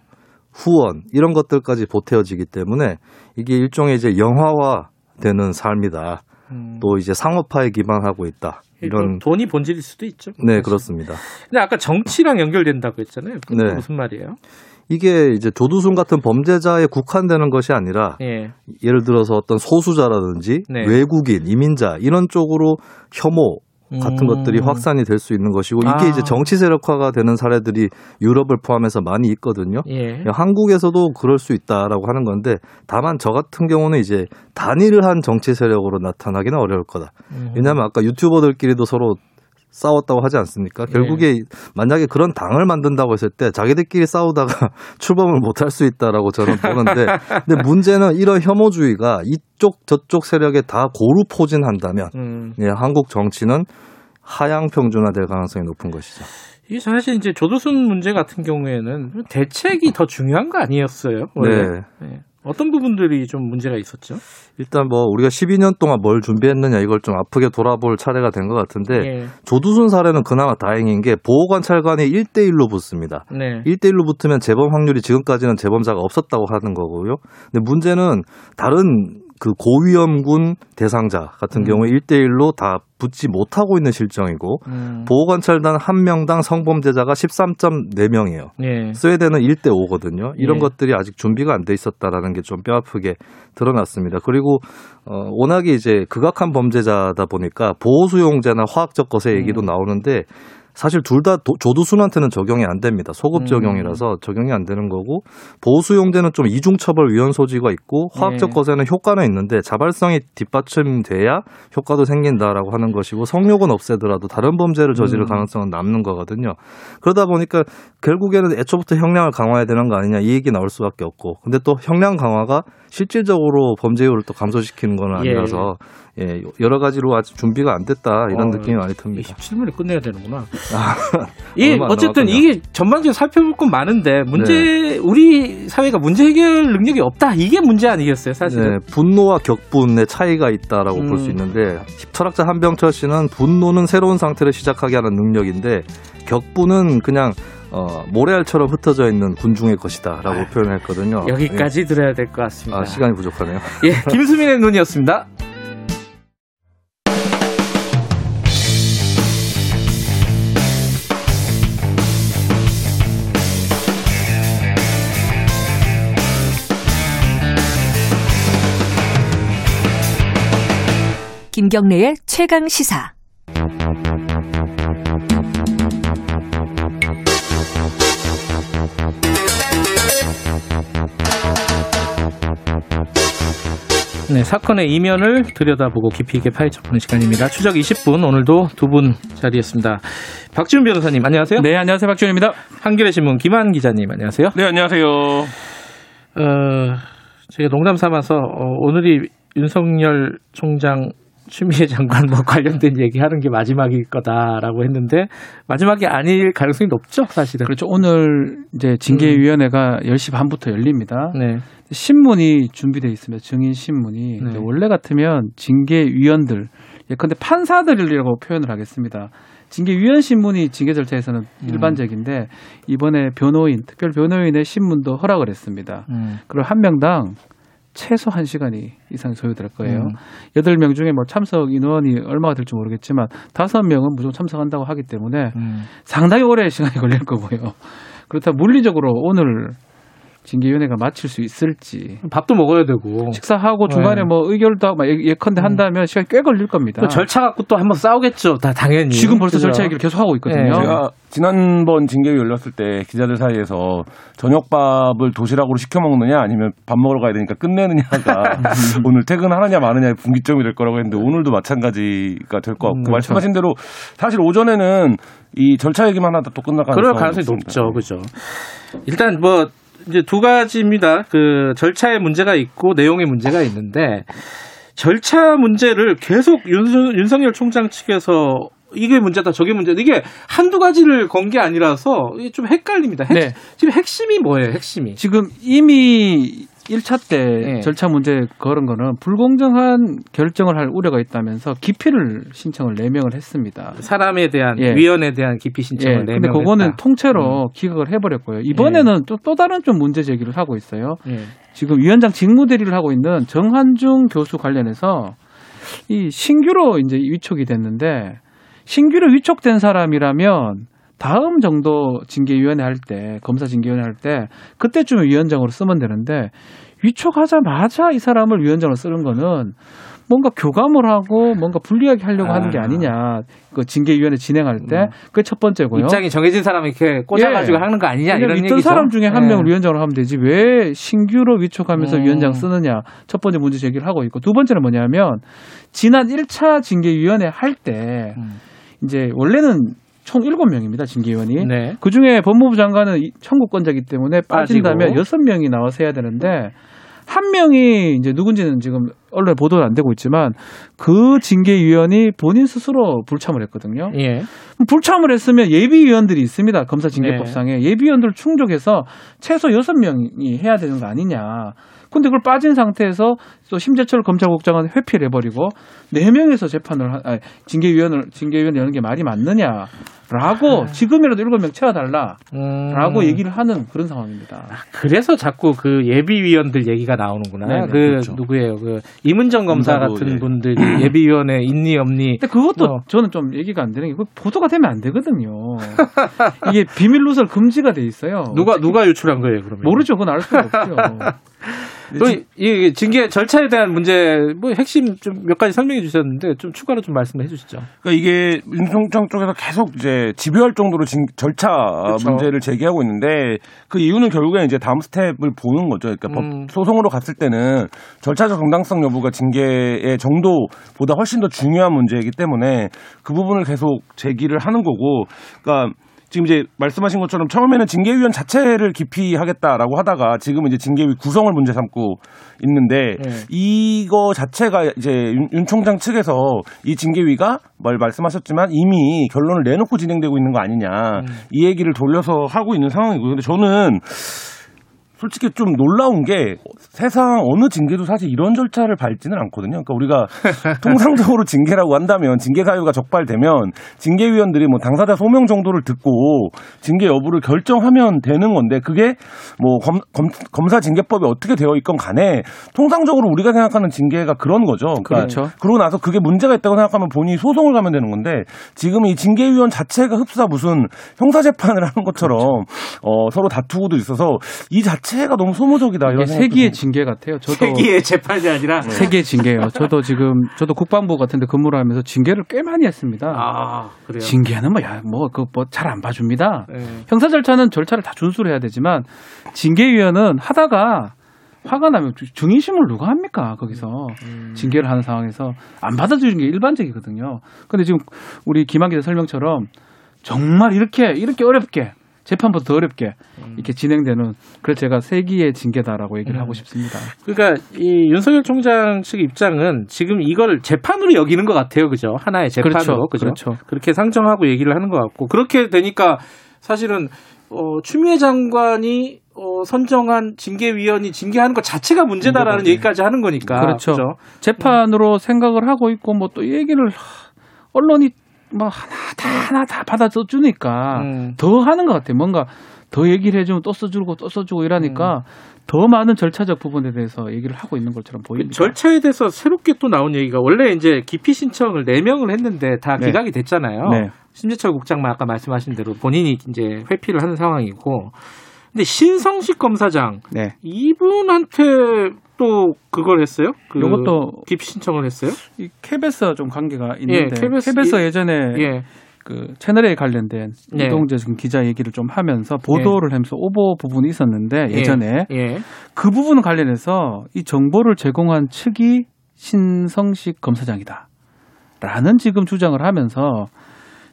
후원 이런 것들까지 보태어지기 때문에 이게 일종의 이제 영화화 되는 삶이다. 음. 또 이제 상업화에 기반하고 있다. 이런 돈이 본질일 수도 있죠. 네, 사실. 그렇습니다. 근데 아까 정치랑 연결된다고 했잖아요. 그건 네. 무슨 말이에요? 이게 이제 조두순 같은 범죄자에 국한되는 것이 아니라 예. 를 들어서 어떤 소수자라든지 네. 외국인, 이민자 이런 쪽으로 혐오 같은 음. 것들이 확산이 될 수 있는 것이고 이게 아. 이제 정치 세력화가 되는 사례들이 유럽을 포함해서 많이 있거든요. 예. 한국에서도 그럴 수 있다라고 하는 건데 다만 저 같은 경우는 이제 단일한 정치 세력으로 나타나기는 어려울 거다. 음. 왜냐하면 아까 유튜버들끼리도 서로 싸웠다고 하지 않습니까? 결국에 네. 만약에 그런 당을 만든다고 했을 때 자기들끼리 싸우다가 출범을 못할 수 있다라고 저는 보는데 근데 문제는 이런 혐오주의가 이쪽 저쪽 세력에 다 고루 포진한다면 음. 예, 한국 정치는 하향 평준화될 가능성이 높은 것이죠. 이게 사실 이제 조두순 문제 같은 경우에는 대책이 더 중요한 거 아니었어요? 원래? 네. 네. 어떤 부분들이 좀 문제가 있었죠? 일단 뭐 우리가 12년 동안 뭘 준비했느냐 이걸 좀 아프게 돌아볼 차례가 된 것 같은데 예. 조두순 사례는 그나마 다행인 게 보호관찰관이 1대1로 붙습니다. 네. 1대1로 붙으면 재범 확률이 지금까지는 재범자가 없었다고 하는 거고요. 근데 문제는 다른 그 고위험군 대상자 같은 음. 경우에 1대1로 다 붙지 못하고 있는 실정이고 음. 보호관찰단 한 명당 성범죄자가 13.4명이에요. 예. 스웨덴은 1대 5거든요. 이런 예. 것들이 아직 준비가 안 돼 있었다라는 게 좀 뼈아프게 드러났습니다. 그리고 어 워낙에 이제 극악한 범죄자다 보니까 보호 수용자나 화학적 것의 얘기도 음. 나오는데 사실 둘 다 조두순한테는 적용이 안 됩니다. 소급 음. 적용이라서 음. 적용이 안 되는 거고 보수용제는 좀 이중처벌 위헌 소지가 있고 화학적 네. 거세는 효과는 있는데 자발성이 뒷받침돼야 효과도 생긴다라고 하는 것이고 성욕은 없애더라도 다른 범죄를 저지를 음. 가능성은 남는 거거든요. 그러다 보니까 결국에는 애초부터 형량을 강화해야 되는 거 아니냐 이 얘기 나올 수밖에 없고 근데 또 형량 강화가 실질적으로 범죄율을 또 감소시키는 건 예. 아니라서 예. 예, 여러 가지로 아직 준비가 안 됐다 이런 어, 느낌이 많이 듭니다. 27분에 끝내야 되는구나. 아, 이 어쨌든 남았군요. 이게 전반적으로 살펴볼 건 많은데 문제 네. 우리 사회가 문제 해결 능력이 없다 이게 문제 아니겠어요 사실은. 네, 분노와 격분의 차이가 있다라고 음. 볼수 있는데 철학자 한병철 씨는 분노는 새로운 상태를 시작하게 하는 능력인데 격분은 그냥 어, 모래알처럼 흩어져 있는 군중의 것이다라고 아, 표현했거든요. 여기까지 예. 들어야 될 것 같습니다. 아, 시간이 부족하네요. 예, 김수민의 눈이었습니다. 김경래의 최강 시사. 네, 사건의 이면을 들여다보고 깊이 있게 파헤쳐보는 시간입니다. 추적 20분 오늘도 두 분 자리했습니다. 박지훈 변호사님 안녕하세요. 네 안녕하세요 박지훈입니다. 한겨레 신문 김한 기자님 안녕하세요. 네 안녕하세요. 어, 제가 농담 삼아서 어, 오늘이 윤석열 총장 추미애 장관 뭐 관련된 얘기하는 게 마지막일 거다라고 했는데 마지막이 아닐 가능성이 높죠, 사실은. 그렇죠. 오늘 이제 징계위원회가 음. 10시 반부터 열립니다. 네. 신문이 준비되어 있습니다. 증인 신문이 네. 원래 같으면 징계위원들 예컨대 판사들이라고 표현을 하겠습니다. 징계위원 신문이 징계 절차에서는 음. 일반적인데 이번에 변호인, 특별 변호인의 신문도 허락을 했습니다. 음. 그리고 한 명당 최소 1시간이 이상 소요될 거예요. 음. 여덟 음. 명 중에 뭐 참석 인원이 얼마가 될지 모르겠지만 다섯 명은 무조건 참석한다고 하기 때문에 음. 상당히 오래 시간이 걸릴 거고요. 그렇다 물리적으로 오늘 징계위원회가 마칠 수 있을지 밥도 먹어야 되고 식사하고 중간에 네. 뭐 의결도 하고 예, 예컨대 음. 한다면 시간이 꽤 걸릴 겁니다. 그 절차 갖고 또 한번 싸우겠죠. 다 당연히 지금 벌써 그죠? 절차 얘기를 계속 하고 있거든요. 네. 제가 지난번 징계위 열렸을 때 기자들 사이에서 저녁밥을 도시락으로 시켜 먹느냐 아니면 밥 먹으러 가야 되니까 끝내느냐가 오늘 퇴근하느냐 마느냐의 분기점이 될 거라고 했는데 오늘도 마찬가지가 될 것 같고 음, 그렇죠. 말씀하신 대로 사실 오전에는 이 절차 얘기만 하다 또 끝나가는 그럴 가능성이 높죠. 그죠. 일단 뭐 이제 두 가지입니다. 그 절차에 문제가 있고 내용에 문제가 있는데 절차 문제를 계속 윤, 윤석열 총장 측에서 이게 문제다, 저게 문제다. 이게 한두 가지를 건 게 아니라서 좀 헷갈립니다. 핵, 네. 지금 핵심이 뭐예요, 핵심이? 지금 이미 1차 때 네. 절차 문제 걸은 거는 불공정한 결정을 할 우려가 있다면서 기피를 신청을 내명을 했습니다. 사람에 대한 예. 위원에 대한 기피 신청을 예. 내명을 근데 그거는 했다. 통째로 음. 기각을 해 버렸고요. 이번에는 예. 또, 또 다른 좀 문제 제기를 하고 있어요. 예. 지금 위원장 직무 대리를 하고 있는 정한중 교수 관련해서 이 신규로 이제 위촉이 됐는데 신규로 위촉된 사람이라면 다음 정도 징계위원회 할 때, 검사 징계위원회 할 때, 그때쯤에 위원장으로 쓰면 되는데, 위촉하자마자 이 사람을 위원장으로 쓰는 거는 뭔가 교감을 하고 뭔가 불리하게 하려고 아. 하는 게 아니냐. 그 징계위원회 진행할 때 음. 그게 첫 번째고요. 입장이 정해진 사람이 이렇게 꽂아가지고 예. 하는 거 아니냐 이런 있던 얘기죠. 사람 중에 한 예. 명을 위원장으로 하면 되지 왜 신규로 위촉하면서 음. 위원장 쓰느냐. 첫 번째 문제 제기를 하고 있고 두 번째는 뭐냐면 지난 1차 징계위원회 할 때 음. 이제 원래는 총 7명입니다, 징계위원이. 네. 그 중에 법무부 장관은 청구권자기 때문에 빠진다면 빠지고. 6명이 나와서 해야 되는데, 한 명이 이제 누군지는 지금 언론에 보도는 안 되고 있지만 그 징계위원이 본인 스스로 불참을 했거든요. 예. 불참을 했으면 예비위원들이 있습니다. 검사 징계법상에 네. 예비위원들 충족해서 최소 6명이 해야 되는 거 아니냐. 근데 그걸 빠진 상태에서 또 심재철 검찰국장은 회피를 해버리고 네 명에서 재판을 하, 아니, 징계위원을 징계위원 여는 게 말이 맞느냐. 라고 아. 지금이라도 일곱 명 채워달라. 라고 음. 얘기를 하는 그런 상황입니다. 아, 그래서 자꾸 그 예비위원들 얘기가 나오는구나. 네네, 그 그렇죠. 누구예요? 그 이문정 검사 같은 예. 분들이 예비위원회 있니 없니. 근데 그것도 어. 저는 좀 얘기가 안 되는 게 보도가 되면 안 되거든요. 이게 비밀 누설 금지가 돼 있어요. 누가 누가 유출한 거예요? 그러면 모르죠. 그건 알 수가 없죠. 또이 징계 절차에 대한 문제 뭐 핵심 좀 몇 가지 설명해 주셨는데 좀 추가로 좀 말씀해 주시죠. 그러니까 이게 윤총장 쪽에서 계속 이제 집요할 정도로 진, 절차 그렇죠. 문제를 제기하고 있는데 그 이유는 결국에 이제 다음 스텝을 보는 거죠. 그러니까 음. 법 소송으로 갔을 때는 절차적 정당성 여부가 징계의 정도보다 훨씬 더 중요한 문제이기 때문에 그 부분을 계속 제기를 하는 거고, 그러니까. 지금 이제 말씀하신 것처럼 처음에는 징계위원 자체를 기피하겠다라고 하다가 지금은 이제 징계위 구성을 문제 삼고 있는데 네. 이거 자체가 이제 윤, 윤, 총장 측에서 이 징계위가 뭘 말씀하셨지만 이미 결론을 내놓고 진행되고 있는 거 아니냐 음. 이 얘기를 돌려서 하고 있는 상황이고요. 근데 저는 솔직히 좀 놀라운 게 세상 어느 징계도 사실 이런 절차를 밟지는 않거든요. 그러니까 우리가 통상적으로 징계라고 한다면 징계 사유가 적발되면 징계위원들이 뭐 당사자 소명 정도를 듣고 징계 여부를 결정하면 되는 건데 그게 뭐 검, 검, 검 사 징계법이 어떻게 되어 있건 간에 통상적으로 우리가 생각하는 징계가 그런 거죠. 그러니까 그렇죠. 그러고 나서 그게 문제가 있다고 생각하면 본인이 소송을 가면 되는 건데 지금 이 징계위원 자체가 흡사 무슨 형사재판을 하는 것처럼 그렇죠. 어, 서로 다투고도 있어서 이 자체 자체가 너무 소모적이다. 이런 세기의 징계 같아요. 저도 세기의 재판이 아니라 네. 세기의 징계예요. 저도 지금 저도 국방부 같은데 근무를 하면서 징계를 꽤 많이 했습니다. 아 그래요? 징계는 뭐야 뭐그뭐잘 안 봐줍니다. 네. 형사 절차는 절차를 다 준수를 해야 되지만 징계위원은 하다가 화가 나면 증인심을 누가 합니까? 거기서 음. 징계를 하는 상황에서 안 받아주는 게 일반적이거든요. 근데 지금 우리 김한 기자 설명처럼 정말 이렇게 이렇게 어렵게 재판보다 더 어렵게 음. 이렇게 진행되는 그래서 제가 세기의 징계다라고 얘기를 음. 하고 싶습니다. 그러니까 이 윤석열 총장 측 입장은 지금 이걸 재판으로 여기는 것 같아요, 그죠? 하나의 재판으로, 그렇죠. 그죠? 그렇죠. 그렇게 상정하고 얘기를 하는 것 같고 그렇게 되니까 사실은 어, 추미애 장관이 어, 선정한 징계위원이 징계하는 것 자체가 문제다라는 얘기까지 하는 거니까. 그렇죠. 그렇죠? 재판으로 음. 생각을 하고 있고 뭐 또 얘기를 언론이 뭐 하나 다 하나 다 받아 써주니까 음. 더 하는 것 같아요. 뭔가 더 얘기를 해주면 또 써주고 또 써주고 이러니까 음. 더 많은 절차적 부분에 대해서 얘기를 하고 있는 것처럼 보입니다. 그 절차에 대해서 새롭게 또 나온 얘기가 원래 이제 기피 신청을 4명을 했는데 다 네. 기각이 됐잖아요. 네. 심재철 국장만 아까 말씀하신 대로 본인이 이제 회피를 하는 상황이고 근데 신성식 검사장 네. 이분한테 또 그걸 했어요? 그 이것도 기피 신청을 했어요? 이 KBS 좀 관계가 있는데 예, KBS, KBS 예전에 예. 그 채널에 관련된 예. 이동재 기자 얘기를 좀 하면서 보도를 예. 하면서 오보 부분이 있었는데 예. 예전에 예. 그 부분 관련해서 이 정보를 제공한 측이 신성식 검사장이다. 라는 지금 주장을 하면서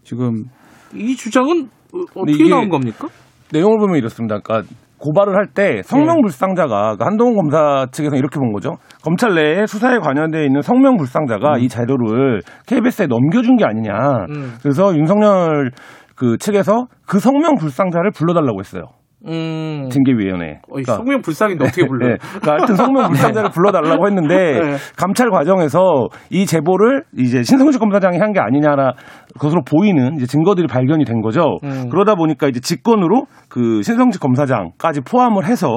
지금 이 주장은 어떻게 나온 겁니까? 내용을 보면 이렇습니다. 그러니까 고발을 할 때 성명불상자가 그 한동훈 검사 측에서 이렇게 본 거죠. 검찰 내에 수사에 관여되어 있는 성명불상자가 음. 이 자료를 KBS에 넘겨준 게 아니냐. 음. 그래서 윤석열 그 측에서 그 성명불상자를 불러달라고 했어요. 음. 징계위원회. 그러니까, 성명 불상인데 어떻게 불러요? 네, 그러니까 하여튼 성명 불상자를 불러달라고 했는데 네. 감찰 과정에서 이 제보를 이제 신성식 검사장이 한 게 아니냐라 것으로 보이는 이제 증거들이 발견이 된 거죠. 음. 그러다 보니까 이제 직권으로 그 신성식 검사장까지 포함을 해서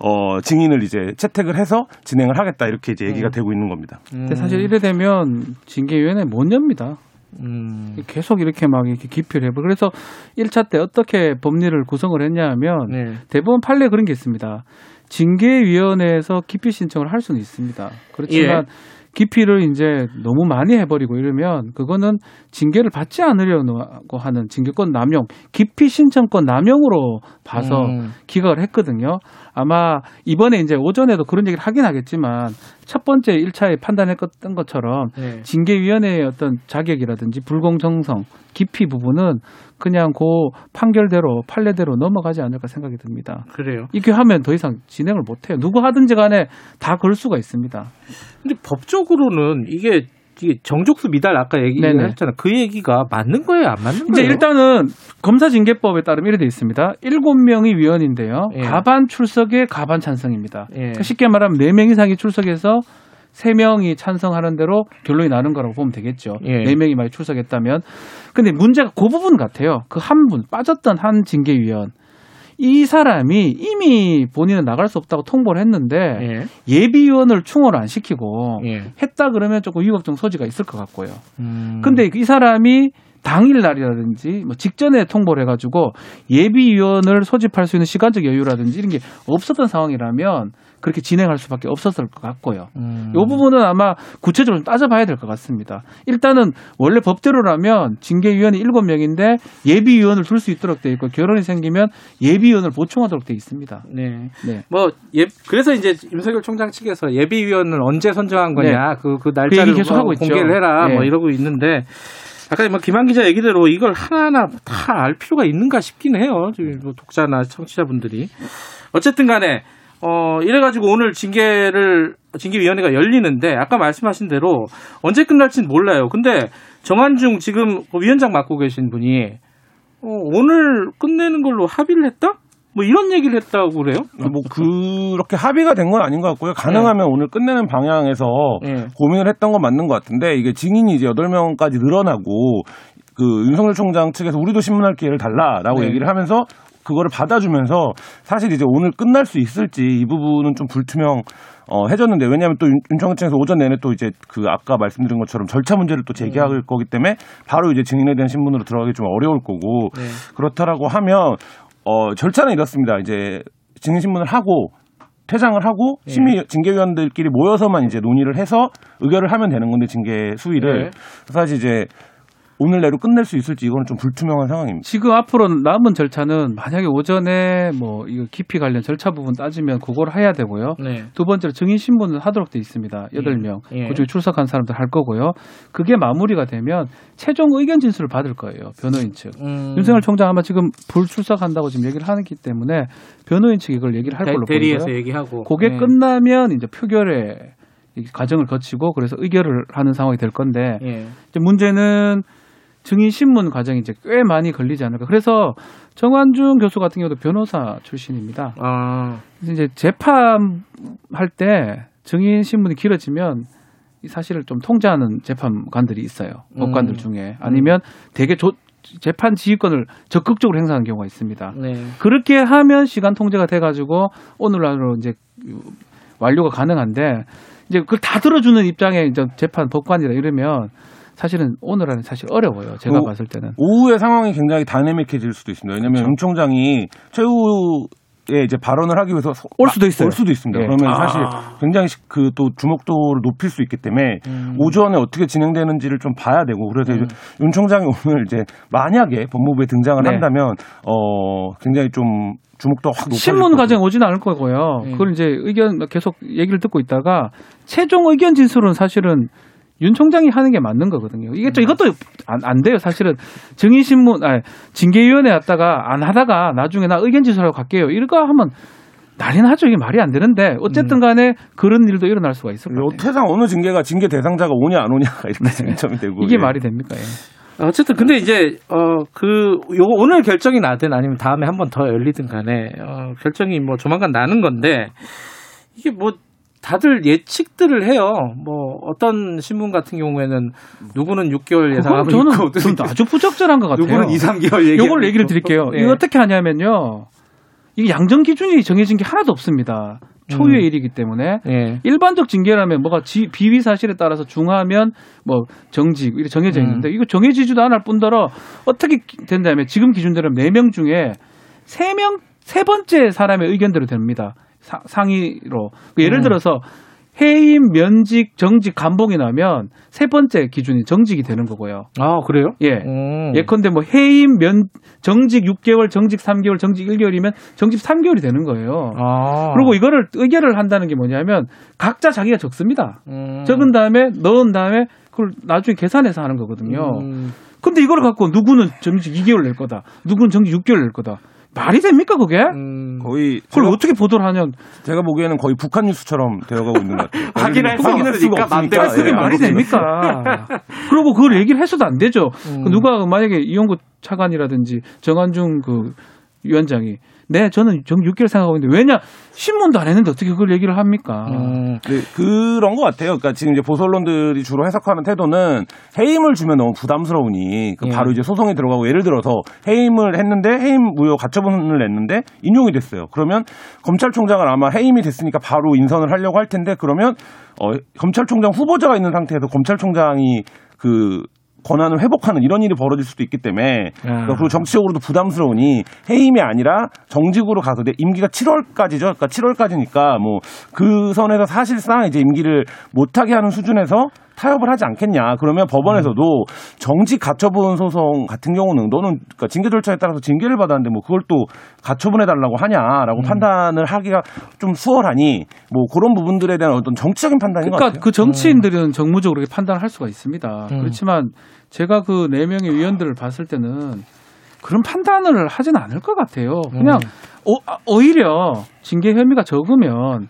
어 증인을 이제 채택을 해서 진행을 하겠다 이렇게 이제 얘기가 음. 되고 있는 겁니다. 근데 사실 이래 되면 징계위원회 못 엽니다. 음. 계속 이렇게 막 이렇게 기피를 해버 그래서 1차 때 어떻게 법리를 구성을 했냐 하면 네. 대법원 판례 그런 게 있습니다. 징계위원회에서 기피 신청을 할 수는 있습니다. 그렇지만 예. 기피를 이제 너무 많이 해버리고 이러면 그거는 징계를 받지 않으려고 하는 징계권 남용, 기피 신청권 남용으로 봐서 음. 기각을 했거든요. 아마 이번에 이제 오전에도 그런 얘기를 하긴 하겠지만 첫 번째 1차에 판단했던 것처럼 네. 징계위원회의 어떤 자격이라든지 불공정성, 기피 부분은 그냥 그 판결대로 판례대로 넘어가지 않을까 생각이 듭니다. 그래요. 이렇게 하면 더 이상 진행을 못 해요. 누구 하든지 간에 다 걸 수가 있습니다. 근데 법적으로는 이게 정족수 미달 아까 얘기했잖아. 그 얘기가 맞는 거예요, 안 맞는 거예요? 이제 일단은 검사 징계법에 따르면 이렇게 돼 있습니다. 일곱 명이 위원인데요. 예. 가반 출석에 가반 찬성입니다. 예. 그러니까 쉽게 말하면 네 명 이상이 출석해서 세 명이 찬성하는 대로 결론이 나는 거라고 보면 되겠죠. 예. 네 명이 많이 출석했다면. 근데 문제가 그 부분 같아요. 그 한 분 빠졌던 한 징계위원. 이 사람이 이미 본인은 나갈 수 없다고 통보를 했는데 예. 비위원을 충원을 안 시키고 예. 했다 그러면 조금 위법적 소지가 있을 것 같고요. 음. 근데 이 사람이 당일 날이라든지 뭐 직전에 통보를 해가지고 예비위원을 소집할 수 있는 시간적 여유라든지 이런 게 없었던 상황이라면 그렇게 진행할 수밖에 없었을 것 같고요. 음. 이 부분은 아마 구체적으로 좀 따져봐야 될 것 같습니다. 일단은 원래 법대로라면 징계위원이 7명인데 예비위원을 둘 수 있도록 돼 있고 결혼이 생기면 예비위원을 보충하도록 돼 있습니다. 네. 네. 뭐 예, 그래서 이제 윤석열 총장 측에서 예비위원을 언제 선정한 거냐 네. 그, 그 날짜를 그 계속 뭐 하고 공개를 있죠. 해라 네. 뭐 이러고 있는데 아까 뭐 김한 기자 얘기대로 이걸 하나하나 다 알 필요가 있는가 싶긴 해요. 뭐 독자나 청취자분들이 어쨌든 간에 어, 이래가지고 오늘 징계를, 징계위원회가 열리는데, 아까 말씀하신 대로 언제 끝날지는 몰라요. 근데 정한중 지금 그 위원장 맡고 계신 분이, 어, 오늘 끝내는 걸로 합의를 했다? 뭐 이런 얘기를 했다고 그래요? 뭐 그렇게 합의가 된 건 아닌 것 같고요. 가능하면 네. 오늘 끝내는 방향에서 네. 고민을 했던 건 맞는 것 같은데 이게 증인이 이제 8명까지 늘어나고 그 윤석열 총장 측에서 우리도 신문할 기회를 달라라고 네. 얘기를 하면서 그거를 받아주면서 사실 이제 오늘 끝날 수 있을지 이 부분은 좀 불투명 어, 해줬는데 왜냐하면 또 윤청원 측에서 오전 내내 또 이제 그 아까 말씀드린 것처럼 절차 문제를 또 제기할 음. 거기 때문에 바로 이제 증인에 대한 신문으로 들어가기 좀 어려울 거고 네. 그렇다라고 하면 어, 절차는 이렇습니다. 이제 증인 신문을 하고 퇴장을 하고 네. 심의 징계위원들끼리 모여서만 이제 논의를 해서 의결을 하면 되는 건데 징계 수위를 네. 사실 이제 오늘 내로 끝낼 수 있을지 이거는 좀 불투명한 상황입니다. 지금 앞으로 남은 절차는 만약에 오전에 뭐 이거 깊이 관련 절차 부분 따지면 그걸 해야 되고요. 네. 두 번째로 증인 신문을 하도록 돼 있습니다. 여덟 명 예. 그중에 출석한 사람들 할 거고요. 그게 마무리가 되면 최종 의견 진술을 받을 거예요. 변호인 측. 음. 윤석열 총장 아마 지금 불출석한다고 지금 얘기를 하기 때문에 변호인 측이 이걸 얘기를 할 걸로 대리해서 보이고요. 얘기하고. 그게 네. 끝나면 이제 표결에 과정을 거치고 그래서 의결을 하는 상황이 될 건데 예. 이제 문제는 증인 신문 과정이 이제 꽤 많이 걸리지 않을까. 그래서 정환중 교수 같은 경우도 변호사 출신입니다. 아. 이제 재판할 때 증인 신문이 길어지면 사실을 좀 통제하는 재판관들이 있어요. 음. 법관들 중에 아니면 되게 조, 재판 지휘권을 적극적으로 행사하는 경우가 있습니다. 네. 그렇게 하면 시간 통제가 돼가지고 오늘날로 이제 완료가 가능한데 이제 그걸 다 들어주는 입장에 이제 재판 법관이라 이러면 사실은 오늘 안에 사실 어려워요. 제가 오, 봤을 때는. 오후의 상황이 굉장히 다이내믹해질 수도 있습니다. 왜냐하면 그렇죠. 윤 총장이 최후 에 이제 발언을 하기 위해서 올 수도 있어요. 올 수도 있습니다. 예. 그러면 아. 사실 굉장히 그 또 주목도를 높일 수 있기 때문에 음. 오전에 어떻게 진행되는지를 좀 봐야 되고 그래서 음. 윤 총장이 오늘 이제 만약에 법무부에 등장을 네. 한다면 어 굉장히 좀 주목도 확 높아질 신문 과정 오지는 않을 거고요. 네. 그걸 이제 의견 계속 얘기를 듣고 있다가 최종 의견 진술은 사실은 윤 총장이 하는 게 맞는 거거든요. 이게 또 음. 이것도 안, 안 돼요. 사실은 정의신문, 아니, 징계위원회 왔다가 안 하다가 나중에 나 의견 지수하고 갈게요. 이거 하면 난리 나죠. 이게 말이 안 되는데 어쨌든 음. 간에 그런 일도 일어날 수가 있을 거예요. 태상 어느 징계가 징계 대상자가 오냐 안 오냐가 이렇게 쟁점이 되고 이게 예. 말이 됩니까? 예. 어쨌든 근데 이제 어그 요거 오늘 결정이 나든 아니면 다음에 한 번 더 열리든 간에 어 결정이 뭐 조만간 나는 건데 이게 뭐 다들 예측들을 해요. 뭐 어떤 신문 같은 경우에는 누구는 6개월 예상하고 저는 있고, 저는 아주 부적절한 것 같아요. 누구는 2, 3개월 얘기. 요걸 얘기를 드릴게요. 네. 이거 어떻게 하냐면요. 이게 양정 기준이 정해진 게 하나도 없습니다. 초유의 음. 일이기 때문에 네. 일반적 징계라면 뭐가 지, 비위 사실에 따라서 중하면 뭐 정직 이렇게 정해져 음. 있는데 음. 이거 정해지지도 않을 뿐더러 어떻게 된다면 지금 기준대로 4명 중에 3명 세 번째 사람의 의견대로 됩니다. 사, 상위로 그 예를 음. 들어서 해임, 면직, 정직, 감봉이 나면 세 번째 기준이 정직이 되는 거고요. 아, 그래요? 예. 음. 예컨대 뭐 해임, 면, 정직 6개월, 정직 3개월, 정직 1개월이면 정직 3개월이 되는 거예요. 아. 그리고 이거를 의결을 한다는 게 뭐냐면 각자 자기가 적습니다. 음. 적은 다음에 넣은 다음에 그걸 나중에 계산해서 하는 거거든요. 음. 근데 이걸 갖고 누구는 정직 2개월 낼 거다. 누구는 정직 6개월 낼 거다. 말이 됩니까 그게? 음, 거의 그걸 어떻게 보도를 하냐? 제가 보기에는 거의 북한 뉴스처럼 되어가고 있는 것 같아요. 확인할 확인할 수가 없으니까 그게 말이 됩니까? 그리고 그걸 얘기를 해서도 안 되죠. 음. 누가 만약에 이용구 차관이라든지 정한중 그 위원장이 네, 저는 정 6개월 생각하고 있는데 왜냐 신문도 안 했는데 어떻게 그걸 얘기를 합니까? 음. 네, 그런 것 같아요. 그러니까 지금 이제 보수 언론들이 주로 해석하는 태도는 해임을 주면 너무 부담스러우니 그 바로 예. 이제 소송이 들어가고 예를 들어서 해임을 했는데 해임 무효 가처분을 냈는데 인용이 됐어요. 그러면 검찰총장은 아마 해임이 됐으니까 바로 인선을 하려고 할 텐데 그러면 어, 검찰총장 후보자가 있는 상태에서 검찰총장이 그 권한을 회복하는 이런 일이 벌어질 수도 있기 때문에 아. 그러니까 그리고 정치적으로도 부담스러우니 해임이 아니라 정직으로 가서 내 임기가 7월까지죠. 그러니까 7월까지니까 뭐 그 선에서 사실상 이제 임기를 못하게 하는 수준에서 타협을 하지 않겠냐. 그러면 법원에서도 정직 가처분 소송 같은 경우는 너는 그러니까 징계 절차에 따라서 징계를 받았는데 뭐 그걸 또 가처분해 달라고 하냐라고 음. 판단을 하기가 좀 수월하니 뭐 그런 부분들에 대한 어떤 정치적인 판단인 그러니까 것 같아요. 그 정치인들은 음. 정무적으로 판단할 수가 있습니다. 음. 그렇지만 제가 그 네 명의 위원들을 봤을 때는 그런 판단을 하지는 않을 것 같아요. 그냥 음. 오, 아, 오히려 징계 혐의가 적으면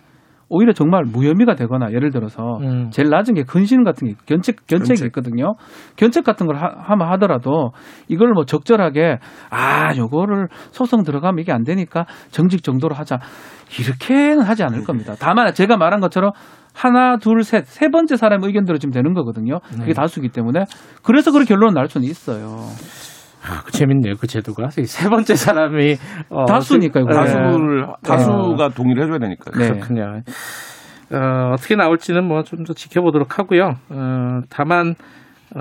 오히려 정말 무혐의가 되거나 예를 들어서 음. 제일 낮은 게 근신 같은 게 견책 견책이 견책. 있거든요. 견책 같은 걸 하, 하면 하더라도 이걸 뭐 적절하게 아 요거를 소송 들어가면 이게 안 되니까 정직 정도로 하자 이렇게는 하지 않을 겁니다. 다만 제가 말한 것처럼 하나, 둘, 셋, 세 번째 사람의 의견대로 지금 되는 거거든요. 그게 네. 다수기 때문에 그래서 그런 결론을 날 수는 있어요. 아, 그 재밌네요. 그 제도가 세 번째 사람이 어, 다수니까요. 다수를 네. 다수가 네. 동의를 해줘야 되니까. 네. 그렇군요. 어, 어떻게 나올지는 뭐 좀 더 지켜보도록 하고요. 어, 다만 어,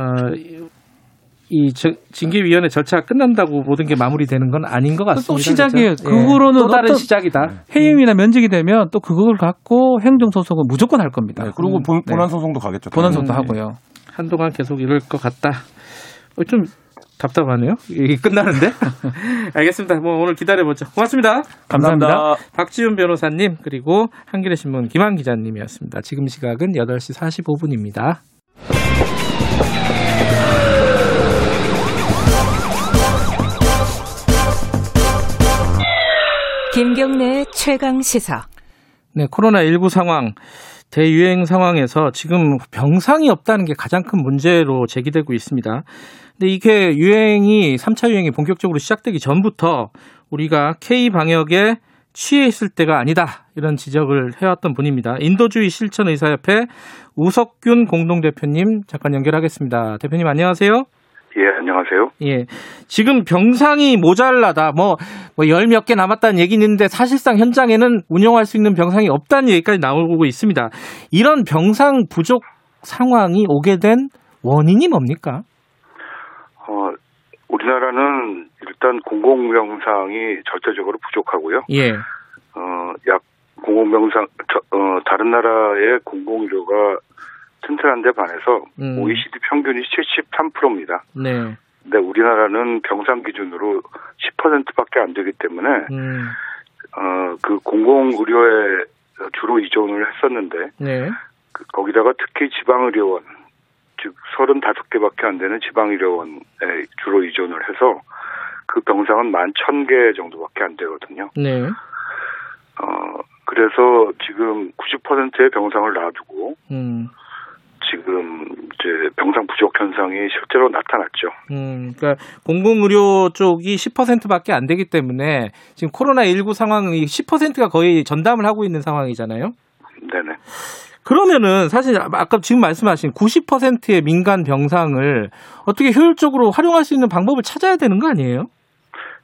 이 징계위원회 절차가 끝난다고 모든 게 마무리되는 건 아닌 것 같습니다. 또 시작이에요. 그렇죠? 그거로는 예, 또 다른 시작이다. 해임이나 면직이 되면 또 그걸 갖고 행정 소송은 무조건 할 겁니다. 네, 그리고 본, 안 소송도 가겠죠. 본안 소송도 하고요. 한동안 계속 이럴 것 같다. 어, 좀 답답하네요. 이게 끝나는데? 알겠습니다. 뭐 오늘 기다려보죠. 고맙습니다. 감사합니다. 감사합니다. 박지훈 변호사님 그리고 한겨레 신문 김한 기자님이었습니다. 지금 시각은 8시 45분입니다. 김경래 최강 시사. 네, 코로나19 상황, 대유행 상황에서 지금 병상이 없다는 게 가장 큰 문제로 제기되고 있습니다. 근데 이게 유행이 3차 유행이 본격적으로 시작되기 전부터 우리가 K 방역에 취해 있을 때가 아니다. 이런 지적을 해왔던 분입니다. 인도주의 실천의사협회 우석균 공동대표님 잠깐 연결하겠습니다. 대표님 안녕하세요. 예, 안녕하세요. 예. 지금 병상이 모자라다. 뭐, 뭐, 열 몇 개 남았다는 얘기는 있는데 사실상 현장에는 운영할 수 있는 병상이 없다는 얘기까지 나오고 있습니다. 이런 병상 부족 상황이 오게 된 원인이 뭡니까? 어, 우리나라는 일단 공공병상이 절대적으로 부족하고요. 예. 어, 약 공공병상, 어, 다른 나라의 공공의료가 튼튼한 데 반해서 음. OECD 평균이 73%입니다. 네. 근데 우리나라는 병상 기준으로 10%밖에 안 되기 때문에 음. 어, 그 공공 의료에 주로 의존을 했었는데 네. 그, 거기다가 특히 지방 의료원 즉 35개밖에 안 되는 지방 의료원에 주로 의존을 해서 그 병상은 11,000개 정도밖에 안 되거든요. 네. 어, 그래서 지금 90%의 병상을 놔두고 음. 지금 이제 병상 부족 현상이 실제로 나타났죠. 음, 그러니까 공공의료 쪽이 10%밖에 안 되기 때문에 지금 코로나 19 상황이 10%가 거의 전담을 하고 있는 상황이잖아요. 네네. 그러면은 사실 아까 지금 말씀하신 90%의 민간 병상을 어떻게 효율적으로 활용할 수 있는 방법을 찾아야 되는 거 아니에요?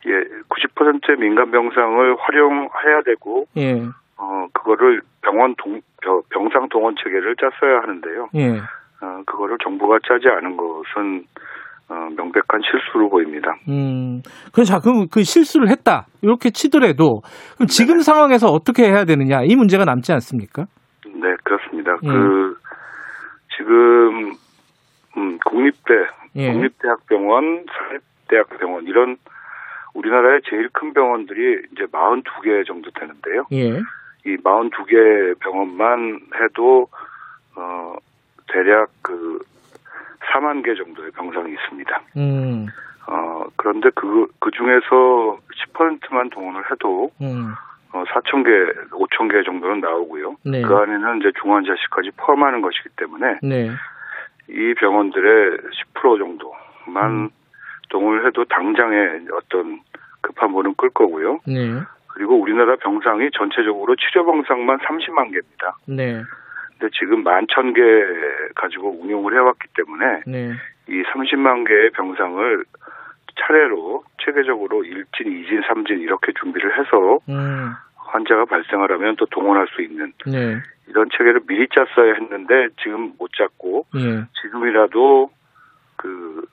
예, 90%의 민간 병상을 활용해야 되고, 예. 어 그거를 병원 동 병상 동원 체계를 짰어야 하는데요. 예. 어 그거를 정부가 짜지 않은 것은 어, 명백한 실수로 보입니다. 음, 그래서 그럼 그 실수를 했다 이렇게 치더라도 그럼 지금 네 상황에서 어떻게 해야 되느냐 이 문제가 남지 않습니까? 네, 그렇습니다. 예. 그 지금 음, 국립대, 예. 국립대학병원, 사립대학병원 이런 우리나라의 제일 큰 병원들이 이제 42개 정도 되는데요. 예. 이 42개 병원만 해도 어 대략 그 4만 개 정도의 병상이 있습니다. 음. 어 그런데 그, 그 중에서 10%만 동원을 해도 음. 어, 4천 개, 5천 개 정도는 나오고요. 네. 그 안에는 이제 중환자실까지 포함하는 것이기 때문에 네. 이 병원들의 10% 정도만 음. 동원을 해도 당장에 어떤 급한 물은 끌 거고요. 네. 그리고 우리나라 병상이 전체적으로 치료 병상만 30만 개입니다. 네. 근데 지금 11,000개 가지고 운용을 해왔기 때문에 네. 이 30만 개의 병상을 차례로 체계적으로 1진, 2진, 3진 이렇게 준비를 해서 음. 환자가 발생을 하면 또 동원할 수 있는 네. 이런 체계를 미리 짰어야 했는데 지금 못 짰고 예. 지금이라도 그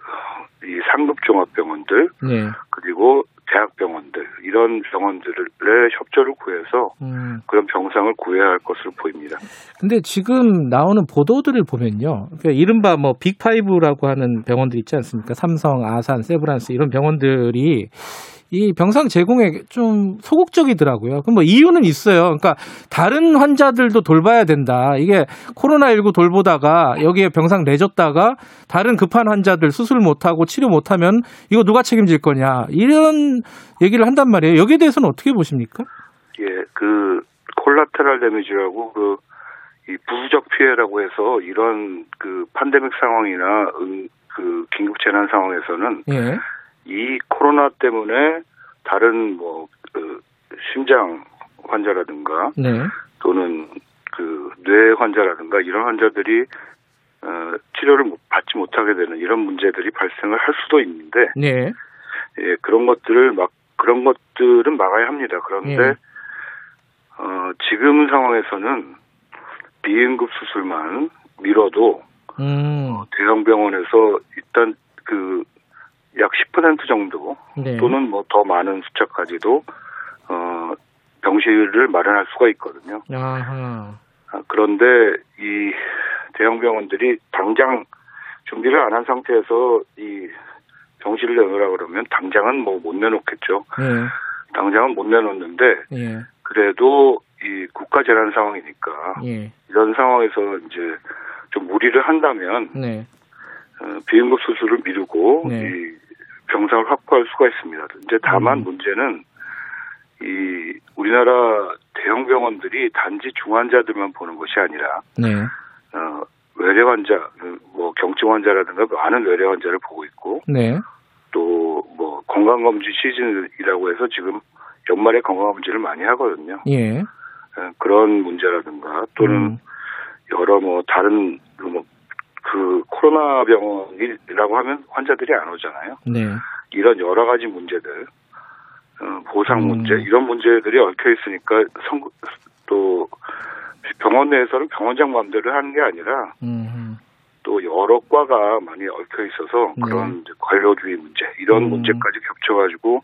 이 상급 종합병원들 네. 그리고 대학병원들 이런 병원들의 협조를 구해서 음. 그런 병상을 구해야 할 것으로 보입니다. 근데 지금 나오는 보도들을 보면요. 그러니까 이른바 뭐 빅파이브라고 하는 병원들 있지 않습니까? 삼성, 아산, 세브란스 이런 병원들이 이 병상 제공에 좀 소극적이더라고요. 그럼 뭐 이유는 있어요. 그러니까 다른 환자들도 돌봐야 된다. 이게 코로나19 돌보다가 여기에 병상 내줬다가 다른 급한 환자들 수술 못하고 치료 못하면 이거 누가 책임질 거냐. 이런 얘기를 한단 말이에요. 여기에 대해서는 어떻게 보십니까? 예, 그 콜라테랄 데미지라고 그 이 부수적 피해라고 해서 이런 그 판데믹 상황이나 음, 그 긴급 재난 상황에서는 예. 이 코로나 때문에 다른 뭐 그 심장 환자라든가 네. 또는 그 뇌 환자라든가 이런 환자들이 어, 치료를 받지 못하게 되는 이런 문제들이 발생을 할 수도 있는데 네. 예, 그런 것들을 막 그런 것들은 막아야 합니다. 그런데 예. 어, 지금 상황에서는 비응급 수술만 미뤄도 음. 어, 대형 병원에서 일단 그 약 10% 정도 네. 또는 뭐 더 많은 숫자까지도 어, 병실을 마련할 수가 있거든요. 아하. 아, 그런데 이 대형 병원들이 당장 준비를 안 한 상태에서 이 병실을 내놓으라 그러면 당장은 뭐 못 내놓겠죠. 예. 당장은 못 내놓는데 예. 그래도 이 국가 재난 상황이니까 예. 이런 상황에서 이제 좀 무리를 한다면 네. 어, 비응급 수술을 미루고 네. 이 병상을 확보할 수가 있습니다. 이제 다만 음. 문제는 이 우리나라 대형 병원들이 단지 중환자들만 보는 것이 아니라 네. 어, 외래 환자, 뭐 경증 환자라든가 많은 외래 환자를 보고 있고 네. 또뭐 건강 검진 시즌이라고 해서 지금 연말에 건강 검진을 많이 하거든요. 예. 어, 그런 문제라든가 또는 음. 여러 뭐 다른 뭐그 코로나 병원이라고 하면 환자들이 안 오잖아요. 네. 이런 여러 가지 문제들, 어, 보상 음. 문제 이런 문제들이 얽혀 있으니까 성, 또 병원 내에서는 병원장 마음대로 하는 게 아니라 음. 또 여러 과가 많이 얽혀 있어서 네. 그런 네. 관료주의 문제 이런 음. 문제까지 겹쳐가지고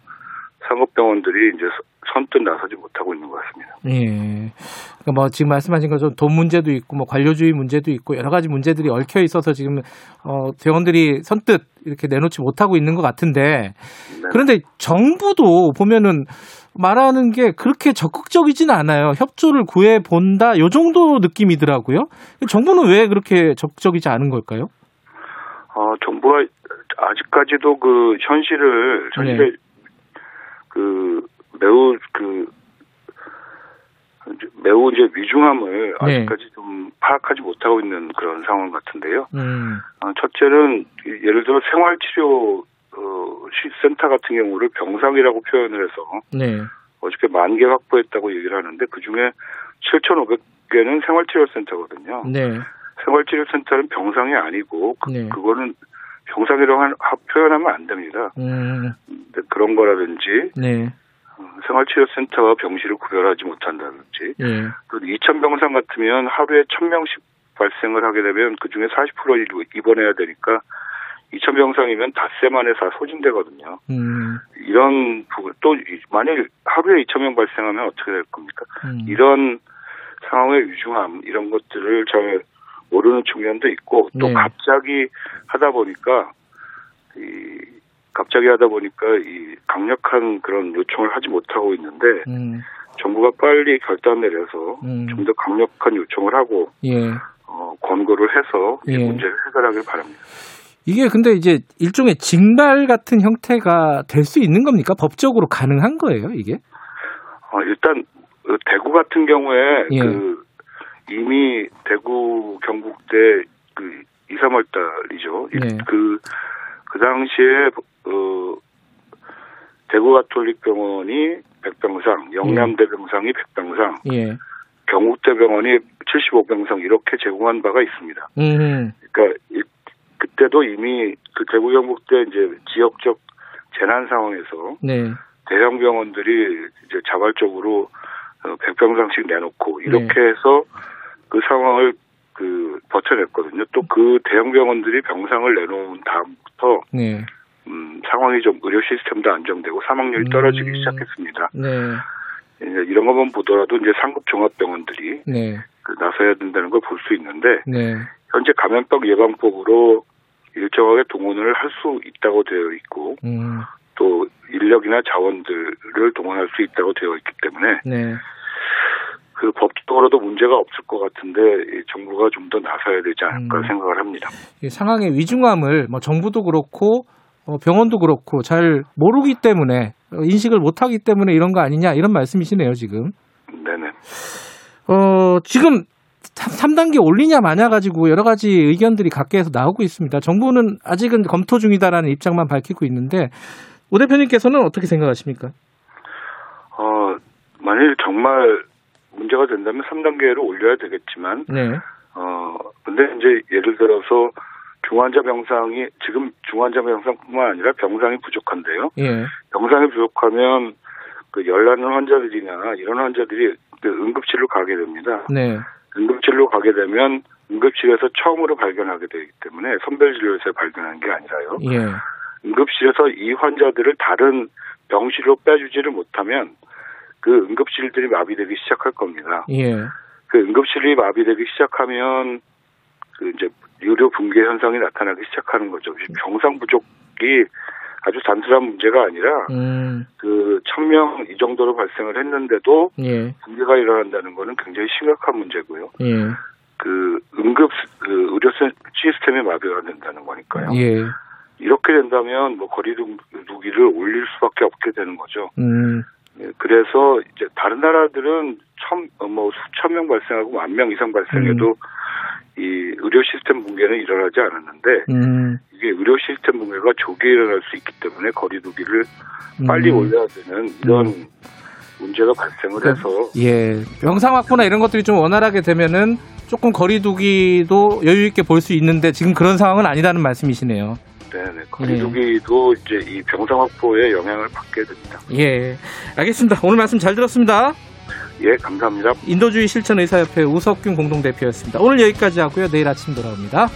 상업병원들이 이제 선뜻 나서지 못하고 있는 것 같습니다. 예. 그러니까 뭐 지금 말씀하신 것처럼 돈 문제도 있고 뭐 관료주의 문제도 있고 여러 가지 문제들이 얽혀 있어서 지금 어 대원들이 선뜻 이렇게 내놓지 못하고 있는 것 같은데 네. 그런데 정부도 보면은 말하는 게 그렇게 적극적이진 않아요. 협조를 구해 본다 요 정도 느낌이더라고요. 정부는 왜 그렇게 적극적이지 않은 걸까요? 어 정부가 아직까지도 그 현실을 현실에 네. 그 매우 그 매우 이제 위중함을 네. 아직까지 좀 파악하지 못하고 있는 그런 상황 같은데요. 음. 어, 첫째는 예를 들어 생활치료 어, 센터 같은 경우를 병상이라고 표현을 해서 네. 어저께 만 개 확보했다고 얘기를 하는데 그 중에 7,500개는 생활치료센터거든요. 네. 생활치료센터는 병상이 아니고 그, 네. 그거는 병상이라고 표현하면 안 됩니다. 음. 그런 거라든지 네. 어, 생활치료센터와 병실을 구별하지 못한다든지 네. 또 2천 병상 같으면 하루에 1,000명씩 발생을 하게 되면 그중에 40% 입원해야 되니까 2천 병상이면 닷새 만에 다 소진되거든요. 음. 이런 부분 또 만일 하루에 2천 명 발생하면 어떻게 될 겁니까? 음. 이런 상황의 위중함 이런 것들을 잘 모르는 측면도 있고 또 네. 갑자기 하다 보니까 이 갑자기 하다 보니까 이 강력한 그런 요청을 하지 못하고 있는데 음. 정부가 빨리 결단 내려서 음. 좀더 강력한 요청을 하고 예. 어, 권고를 해서 이 예. 문제를 해결하길 바랍니다. 이게 근데 이제 일종의 징발 같은 형태가 될 수 있는 겁니까? 법적으로 가능한 거예요, 이게? 어, 일단 그 대구 같은 경우에 예. 그 이미 대구 경북대 그 2, 3월 달이죠. 네. 그, 그 당시에, 어, 대구 가톨릭 병원이 100병상, 영남대 병상이 100병상, 예. 경북대 병원이 75병상 이렇게 제공한 바가 있습니다. 음. 그러니까 이, 그때도 이미 그 대구 경북대 이제 지역적 재난 상황에서 네. 대형 병원들이 이제 자발적으로 100병상씩 어, 내놓고 이렇게 네. 해서 그 상황을 그 버텨냈거든요. 또 그 대형 병원들이 병상을 내놓은 다음부터 네. 음, 상황이 좀 의료 시스템도 안정되고 사망률이 떨어지기 음. 시작했습니다. 네. 이제 이런 것만 보더라도 이제 상급 종합병원들이 네. 그 나서야 된다는 걸 볼 수 있는데 네. 현재 감염병 예방법으로 일정하게 동원을 할 수 있다고 되어 있고 음. 또 인력이나 자원들을 동원할 수 있다고 되어 있기 때문에 네. 그 법적으로도 문제가 없을 것 같은데 정부가 좀 더 나서야 되지 않을까 음. 생각을 합니다. 상황의 위중함을 뭐 정부도 그렇고 어, 병원도 그렇고 잘 모르기 때문에 어, 인식을 못하기 때문에 이런 거 아니냐 이런 말씀이시네요 지금. 네네. 어 지금 3단계 올리냐 마냐 가지고 여러 가지 의견들이 각계에서 나오고 있습니다. 정부는 아직은 검토 중이다라는 입장만 밝히고 있는데 오 대표님께서는 어떻게 생각하십니까? 어 만일 정말 문제가 된다면 3단계로 올려야 되겠지만, 네. 어, 근데 이제 예를 들어서 중환자 병상이 지금 중환자 병상뿐만 아니라 병상이 부족한데요. 예. 병상이 부족하면 그 열나는 환자들이나 이런 환자들이 그 응급실로 가게 됩니다. 네. 응급실로 가게 되면 응급실에서 처음으로 발견하게 되기 때문에 선별진료소에 발견한 게 아니라요. 예. 응급실에서 이 환자들을 다른 병실로 빼주지를 못하면 그 응급실들이 마비되기 시작할 겁니다. 예. 그 응급실이 마비되기 시작하면 그 이제 의료 붕괴 현상이 나타나기 시작하는 거죠. 병상 부족이 아주 단순한 문제가 아니라 음. 그 천명 이 정도로 발생을 했는데도 예. 붕괴가 일어난다는 거는 굉장히 심각한 문제고요. 예. 그 응급 그 의료 시스템이 마비가 된다는 거니까요. 예. 이렇게 된다면 뭐 거리두기를 올릴 수밖에 없게 되는 거죠. 음. 예, 그래서 이제 다른 나라들은 천, 어, 뭐 수천 명 발생하고 만 명 이상 발생해도 음. 이 의료 시스템 붕괴는 일어나지 않았는데 음. 이게 의료 시스템 붕괴가 조기에 일어날 수 있기 때문에 거리두기를 빨리 음. 올려야 되는 이런 음. 문제가 발생을 그, 해서 예 병상 확보나 이런 것들이 좀 원활하게 되면은 조금 거리두기도 여유 있게 볼 수 있는데 지금 그런 상황은 아니라는 말씀이시네요. 네네. 거리두기도 예. 이제 이 병상 확보에 영향을 받게 됩니다. 예. 알겠습니다. 오늘 말씀 잘 들었습니다. 예, 감사합니다. 인도주의 실천의사협회 우석균 공동대표였습니다. 오늘 여기까지 하고요. 내일 아침 돌아옵니다.